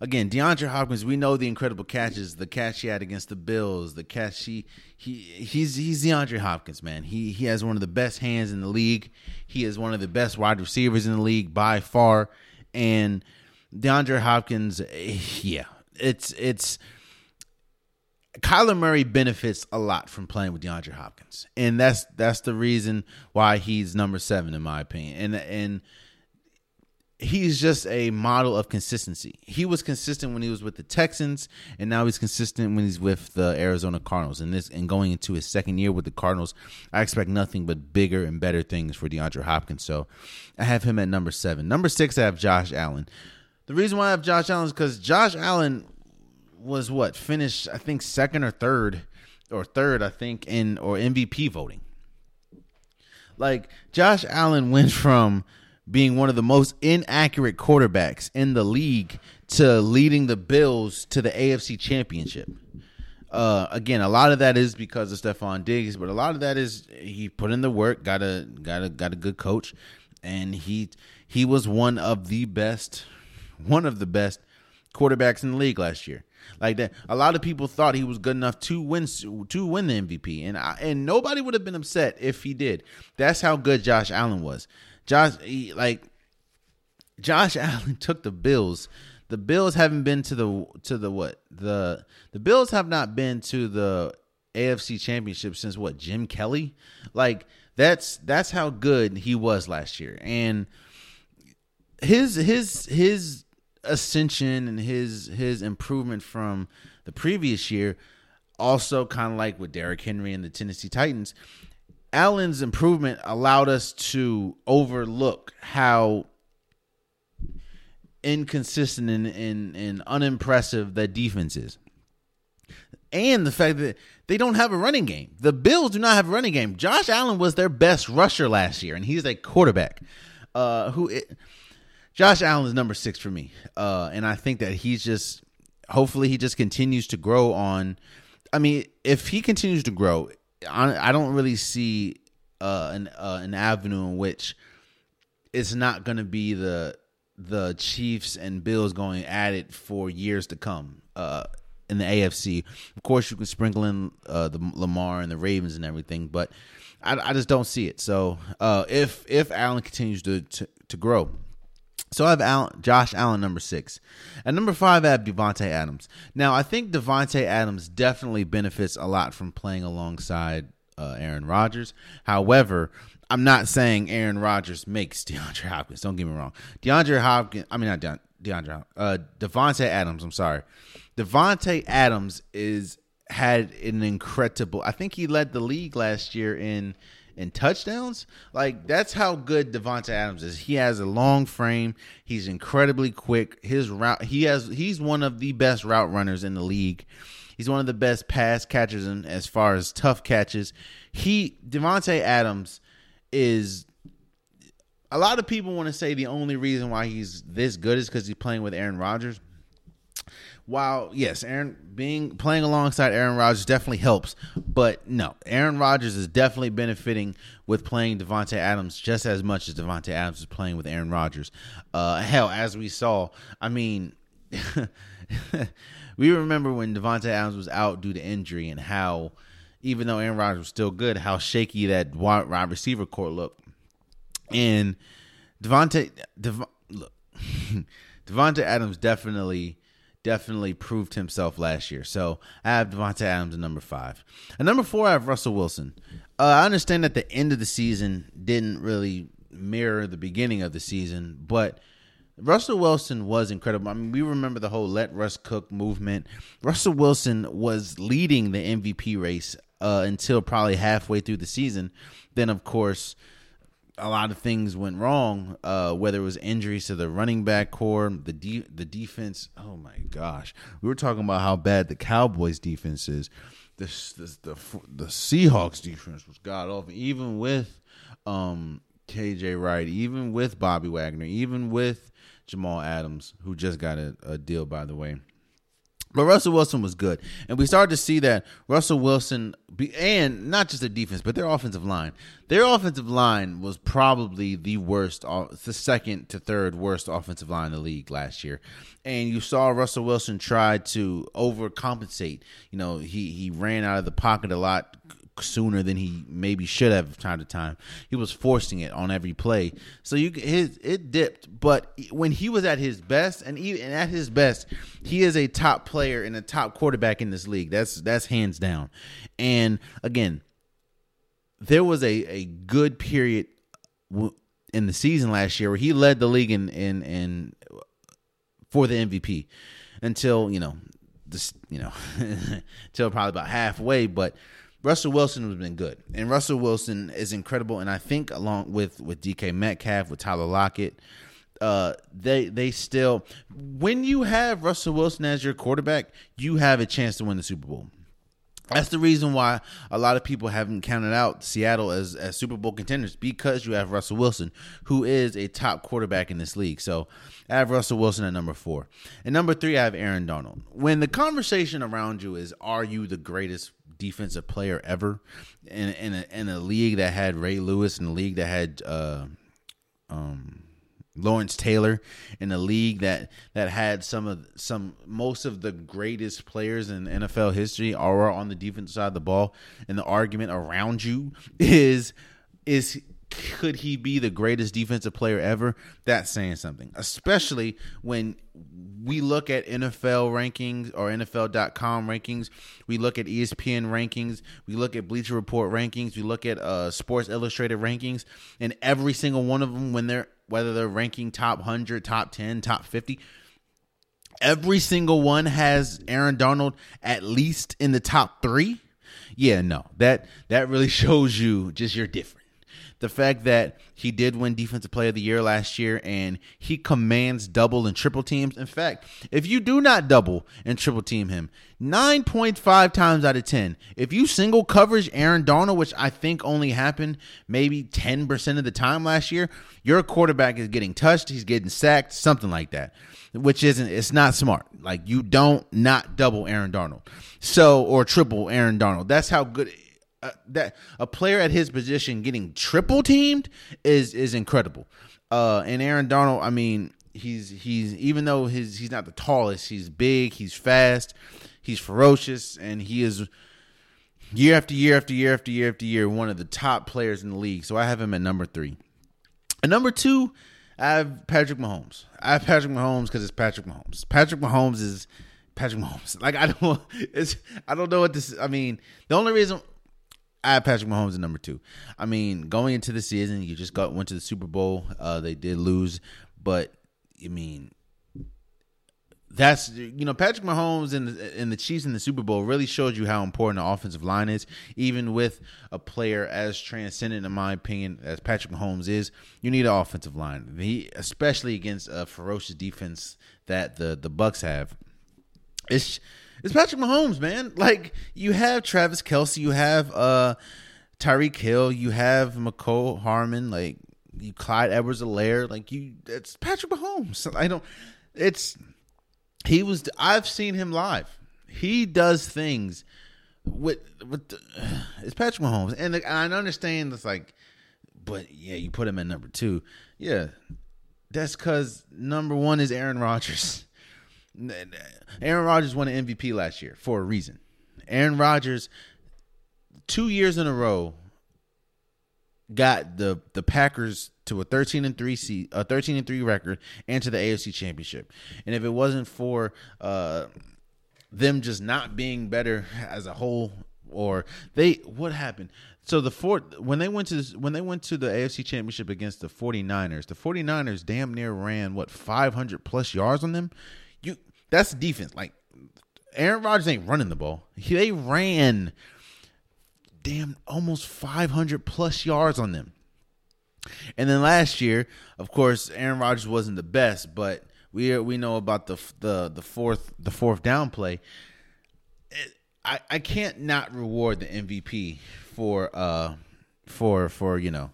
again, DeAndre Hopkins, we know the incredible catches, the catch he had against the Bills, the catch he he he's he's DeAndre Hopkins, man. He he has one of the best hands in the league. He is one of the best wide receivers in the league by far. And DeAndre Hopkins, eh, yeah, it's it's Kyler Murray benefits a lot from playing with DeAndre Hopkins. And that's that's the reason why he's number seven in my opinion. And and he's just a model of consistency. He was consistent when he was with the Texans, and now he's consistent when he's with the Arizona Cardinals. And this and going into his second year with the Cardinals, I expect nothing but bigger and better things for DeAndre Hopkins. So I have him at number seven. Number six, I have Josh Allen. The reason why I have Josh Allen is because Josh Allen was what finished, I think, second or third, or third, I think, in or MVP voting. Like Josh Allen went from being one of the most inaccurate quarterbacks in the league to leading the Bills to the AFC Championship. Uh, again, a lot of that is because of Stefon Diggs, but a lot of that is he put in the work, got a got a got a good coach, and he he was one of the best, one of the best quarterbacks in the league last year. Like that, a lot of people thought he was good enough to win to win the MVP, and I, and nobody would have been upset if he did. That's how good Josh Allen was. Josh, he, like Josh Allen took the Bills. The Bills haven't been to the to the what the the Bills have not been to the AFC Championship since what Jim Kelly. Like that's that's how good he was last year, and his his his ascension and his his improvement from the previous year also kind of like with Derrick Henry and the Tennessee Titans Allen's improvement allowed us to overlook how inconsistent and, and, and unimpressive that defense is. And the fact that they don't have a running game. The Bills do not have a running game. Josh Allen was their best rusher last year, and he's a quarterback. Uh, who it, Josh Allen is number six for me. Uh, and I think that he's just hopefully he just continues to grow on I mean, if he continues to grow, I don't really see uh, an uh, an avenue in which it's not going to be the the Chiefs and Bills going at it for years to come. Uh, in the AFC, of course, you can sprinkle in uh, the Lamar and the Ravens and everything, but I, I just don't see it. So uh, if if Allen continues to, to to grow, so I have Allen, Josh Allen number six. At number five, I have Davante Adams. Now I think Davante Adams definitely benefits a lot from playing alongside uh, Aaron Rodgers. However, I'm not saying Aaron Rodgers makes DeAndre Hopkins. Don't get me wrong. DeAndre Hopkins, I mean not De- DeAndre, uh, Davante Adams. I'm sorry, Davante Adams is had an incredible. I think he led the league last year in in touchdowns. Like that's how good Davante Adams is. He has a long frame. He's incredibly quick. His route he has he's one of the best route runners in the league. He's one of the best pass catchers and as far as tough catches. He Davante Adams is a lot of people want to say the only reason why he's this good is because he's playing with Aaron Rodgers while yes, Aaron being playing alongside Aaron Rodgers definitely helps, but no, Aaron Rodgers is definitely benefiting with playing Davante Adams just as much as Davante Adams is playing with Aaron Rodgers. Uh, hell, as we saw, I mean, we remember when Davante Adams was out due to injury and how, even though Aaron Rodgers was still good, how shaky that wide receiver court looked, and Davante, Dev- look, Davante Adams definitely definitely proved himself last year. So I have Davante Adams at number five. At number four, I have Russell Wilson. Uh, I understand that the end of the season didn't really mirror the beginning of the season, but Russell Wilson was incredible. I mean, we remember the whole "Let Russ Cook" movement. Russell Wilson was leading the MVP race uh, until probably halfway through the season. Then, of course, a lot of things went wrong. Uh, whether it was injuries to the running back core, the de- the defense. Oh my gosh, we were talking about how bad the Cowboys defense is. This, this the the Seahawks defense was god awful. Even with um, KJ Wright, even with Bobby Wagner, even with Jamal Adams, who just got a, a deal by the way. But Russell Wilson was good, and we started to see that Russell Wilson, be, and not just the defense, but their offensive line. Their offensive line was probably the worst, the second to third worst offensive line in the league last year. And you saw Russell Wilson try to overcompensate. You know, he he ran out of the pocket a lot sooner than he maybe should have time to time. He was forcing it on every play. So you his it dipped, but when he was at his best and even at his best, he is a top player and a top quarterback in this league. That's that's hands down. And again, there was a a good period in the season last year where he led the league in in in for the MVP until, you know, this, you know, until probably about halfway, but Russell Wilson has been good, and Russell Wilson is incredible. And I think along with with DK Metcalf, with Tyler Lockett, uh, they they still when you have Russell Wilson as your quarterback, you have a chance to win the Super Bowl. That's the reason why a lot of people haven't counted out Seattle as, as Super Bowl contenders because you have Russell Wilson, who is a top quarterback in this league. So I have Russell Wilson at number four. And number three, I have Aaron Donald. When the conversation around you is, are you the greatest defensive player ever in in a, in a league that had Ray Lewis, in a league that had uh, um, Lawrence Taylor, in a league that that had some of some most of the greatest players in NFL history are on the defense side of the ball, and the argument around you is is could he be the greatest defensive player ever? That's saying something, especially when we look at NFL rankings or NFL.com rankings. We look at ESPN rankings. We look at Bleacher Report rankings. We look at uh, Sports Illustrated rankings, and every single one of them, when they're whether they're ranking top hundred, top ten, top fifty, every single one has Aaron Donald at least in the top three. Yeah, no, that that really shows you just you're different the fact that he did win defensive player of the year last year and he commands double and triple teams. In fact, if you do not double and triple team him, 9.5 times out of 10, if you single coverage Aaron Donald, which I think only happened maybe 10% of the time last year, your quarterback is getting touched, he's getting sacked, something like that. Which isn't it's not smart. Like you don't not double Aaron Donald. So or triple Aaron Donald. That's how good uh, that a player at his position getting triple teamed is is incredible. Uh, and Aaron Donald, I mean, he's he's even though his he's not the tallest, he's big, he's fast, he's ferocious, and he is year after year after year after year after year one of the top players in the league. So I have him at number three. And number two, I have Patrick Mahomes. I have Patrick Mahomes because it's Patrick Mahomes. Patrick Mahomes is Patrick Mahomes. Like I don't, it's I don't know what this. I mean, the only reason I have Patrick Mahomes at number two. I mean, going into the season, you just got went to the Super Bowl. Uh, they did lose, but I mean, that's you know Patrick Mahomes and the, and the Chiefs in the Super Bowl really showed you how important the offensive line is. Even with a player as transcendent, in my opinion, as Patrick Mahomes is, you need an offensive line. He, especially against a ferocious defense that the the Bucks have. It's it's Patrick Mahomes, man. Like you have Travis Kelce, you have uh Tyreek Hill, you have Mecole Hardman, like you Clyde Edwards-Helaire, like you it's Patrick Mahomes. I don't it's he was I've seen him live. He does things with with the, it's Patrick Mahomes. And, and I understand it's like but yeah, you put him at number 2. Yeah. That's cuz number 1 is Aaron Rodgers. Aaron Rodgers won an MVP last year for a reason. Aaron Rodgers, two years in a row, got the the Packers to a thirteen and three seat, a thirteen and three record, and to the AFC Championship. And if it wasn't for uh, them just not being better as a whole, or they what happened? So the four when they went to when they went to the AFC Championship against the 49ers, the 49ers damn near ran what 500 plus yards on them. That's defense. Like Aaron Rodgers ain't running the ball. They ran damn almost 500 plus yards on them. And then last year, of course, Aaron Rodgers wasn't the best, but we we know about the the the fourth the fourth down play. It, I I can't not reward the MVP for uh for for you know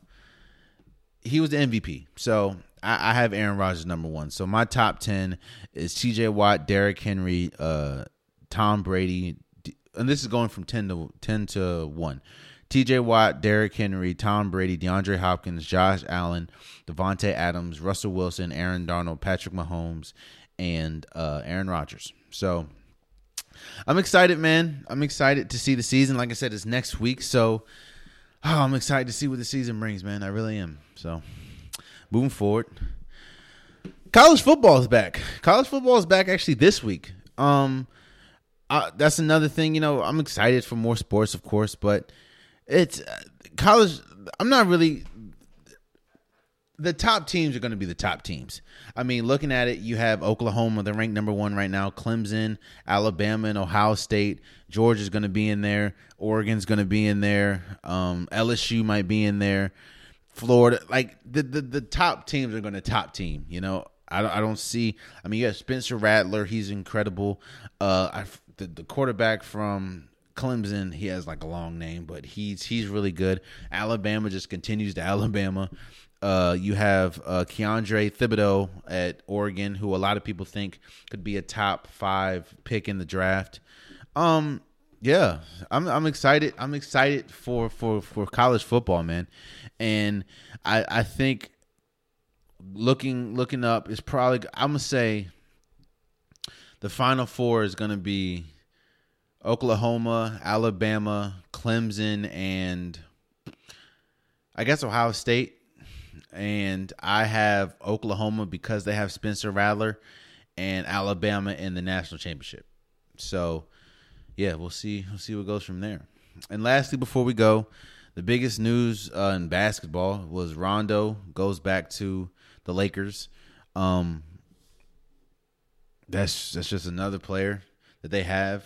he was the MVP. So I, I have Aaron Rodgers number one. So my top ten is T.J. Watt, Derrick Henry, uh, Tom Brady, and this is going from ten to ten to one. T.J. Watt, Derrick Henry, Tom Brady, DeAndre Hopkins, Josh Allen, Davante Adams, Russell Wilson, Aaron Donald, Patrick Mahomes, and uh, Aaron Rodgers. So I'm excited, man. I'm excited to see the season. Like I said, it's next week, so oh, I'm excited to see what the season brings, man. I really am. So moving forward, college football is back. College football is back actually this week. Um, that's another thing. You know, I'm excited for more sports, of course, but it's uh, college. I'm not really. The top teams are going to be the top teams. I mean, looking at it, you have Oklahoma, they're ranked number one right now. Clemson, Alabama, and Ohio State. Georgia's going to be in there. Oregon's going to be in there. Um, LSU might be in there. Florida, like the the, the top teams are going to top team. You know, I don't, I don't see. I mean, you have Spencer Rattler. He's incredible. Uh, I, the, the quarterback from Clemson, he has like a long name, but he's he's really good. Alabama just continues to Alabama. Uh, you have uh, Kayvon Thibodeaux at Oregon, who a lot of people think could be a top five pick in the draft. Um, yeah, I'm I'm excited. I'm excited for for for college football, man, and I I think looking looking up is probably I'm gonna say the final four is gonna be Oklahoma, Alabama, Clemson, and I guess Ohio State. And I have Oklahoma because they have Spencer Rattler and Alabama in the national championship. So, yeah, we'll see. We'll see what goes from there. And lastly, before we go, the biggest news uh, in basketball was Rondo goes back to the Lakers. Um, that's that's just another player that they have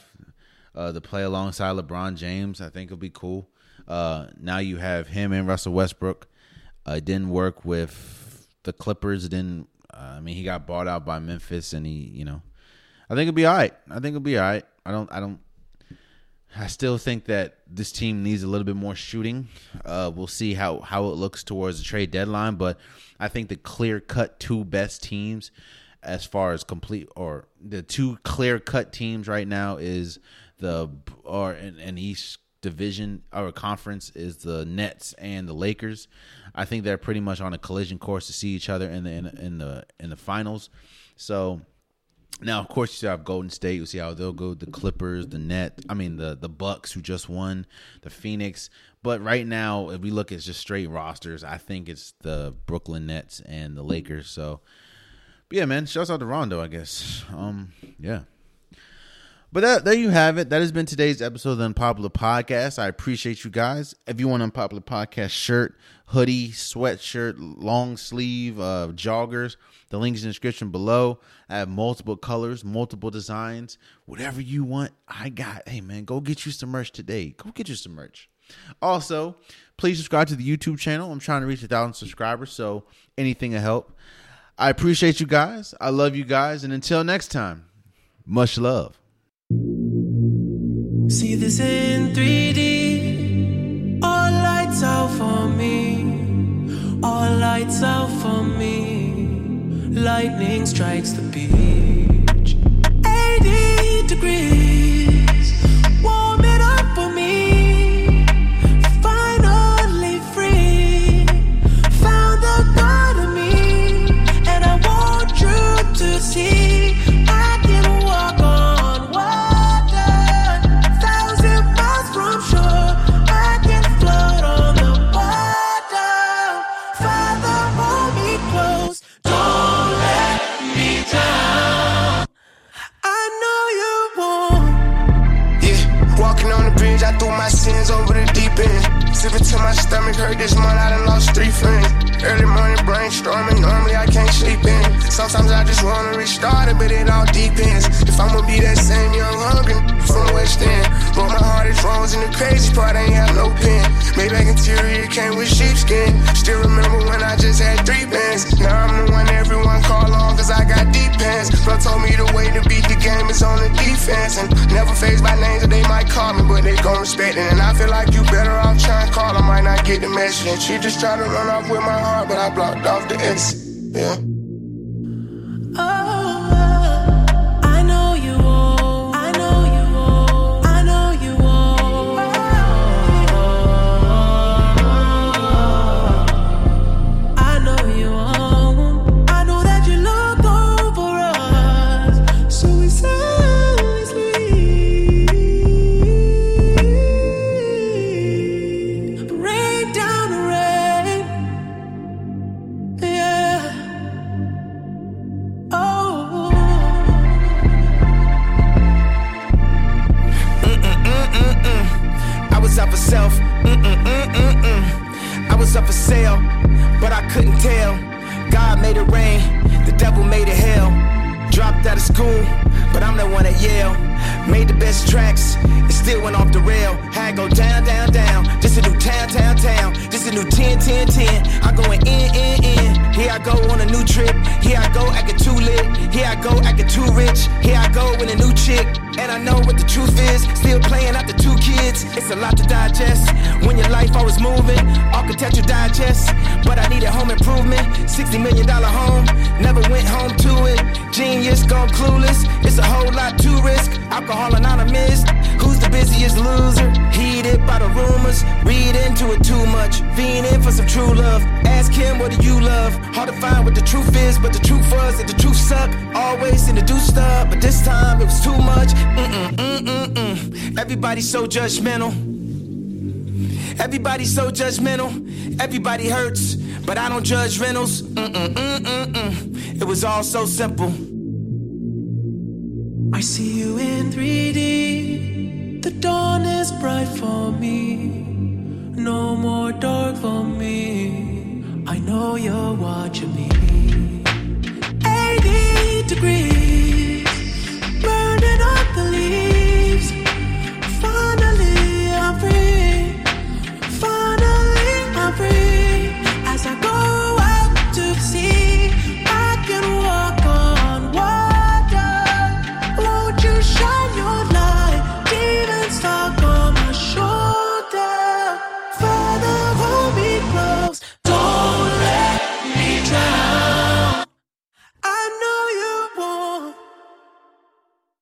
uh, to play alongside LeBron James. I think it'll be cool. Uh, now you have him and Russell Westbrook. Uh, didn't work with the Clippers. Didn't. I mean, he got bought out by Memphis, and he, you know, I think it'll be all right. I think it'll be all right. I don't. I don't. I still think that this team needs a little bit more shooting. Uh, we'll see how how it looks towards the trade deadline, but I think the clear cut two best teams, as far as complete or the two clear cut teams right now is the or in, in East division or conference is the Nets and the Lakers. I think they're pretty much on a collision course to see each other in the in, in the in the finals. So now, of course, you have Golden State. You see how they'll go. The Clippers, the Net. I mean, the the Bucks who just won, the Phoenix. But right now, if we look at just straight rosters, I think it's the Brooklyn Nets and the Lakers. So, yeah, man, shouts out to Rondo. I guess. Um, yeah. But that, there you have it. That has been today's episode of the Unpopular Podcast. I appreciate you guys. If you want an Unpopular Podcast shirt, hoodie, sweatshirt, long sleeve, uh, joggers, the link is in the description below. I have multiple colors, multiple designs. Whatever you want, I got. Hey, man, go get you some merch today. Go get you some merch. Also, please subscribe to the YouTube channel. I'm trying to reach a thousand subscribers, so anything to help. I appreciate you guys. I love you guys. And until next time, much love. See this in 3D. All lights out for me. All lights out for me. Lightning strikes the beach. 80 degrees. Stomach hurt this month, I done lost three friends. Early morning brainstorming, normally I can't sleep in. Sometimes I just wanna restart it, but it all depends. If I'ma be that same young hungry from West End. But my heart is frozen, the crazy part I ain't have no pen. Maybach interior came with sheepskin. Still remember when I just had three bands. Now I'm the one everyone call on, cause I got deep pants. Bro told me to beat is on the defense. And never phased by names that they might call me, but they gon' respect it. And I feel like you better off trying to call, I might not get the message. And she just tried to run off with my heart, but I blocked off the exit. Yeah. Oh, sale, but I couldn't tell. God made it rain, the devil made it hell. Dropped out of school, but I'm the one at Yale. Made the best tracks, it still went off the rail. Had go down, down, down. This a new town, town, town. A new 10, 10, 10. I'm going in, in, in. Here I go on a new trip. Here I go acting too lit. Here I go acting too rich. Here I go with a new chick. And I know what the truth is. Still playing out the two kids. It's a lot to digest. When your life always moving, architecture digest. But I needed home improvement. $60 million home. Never went home to it. Genius gone clueless. It's a whole lot to risk. Alcohol anonymous. Who's the busiest loser? Heated by the rumors. Read into it too much. Fiending for some true love. Ask him, what do you love? Hard to find what the truth is, but the truth was that the truth suck. Always seem to do stuff, but this time it was too much. Mm-mm, mm-mm, mm. Everybody's so judgmental. Everybody's so judgmental. Everybody hurts, but I don't judge rentals. Mm-mm, mm-mm, mm. It was all so simple. I see you in 3D. The dawn is bright for me, no more dark for me. I know you're watching me. 80 degrees, burning up the leaves.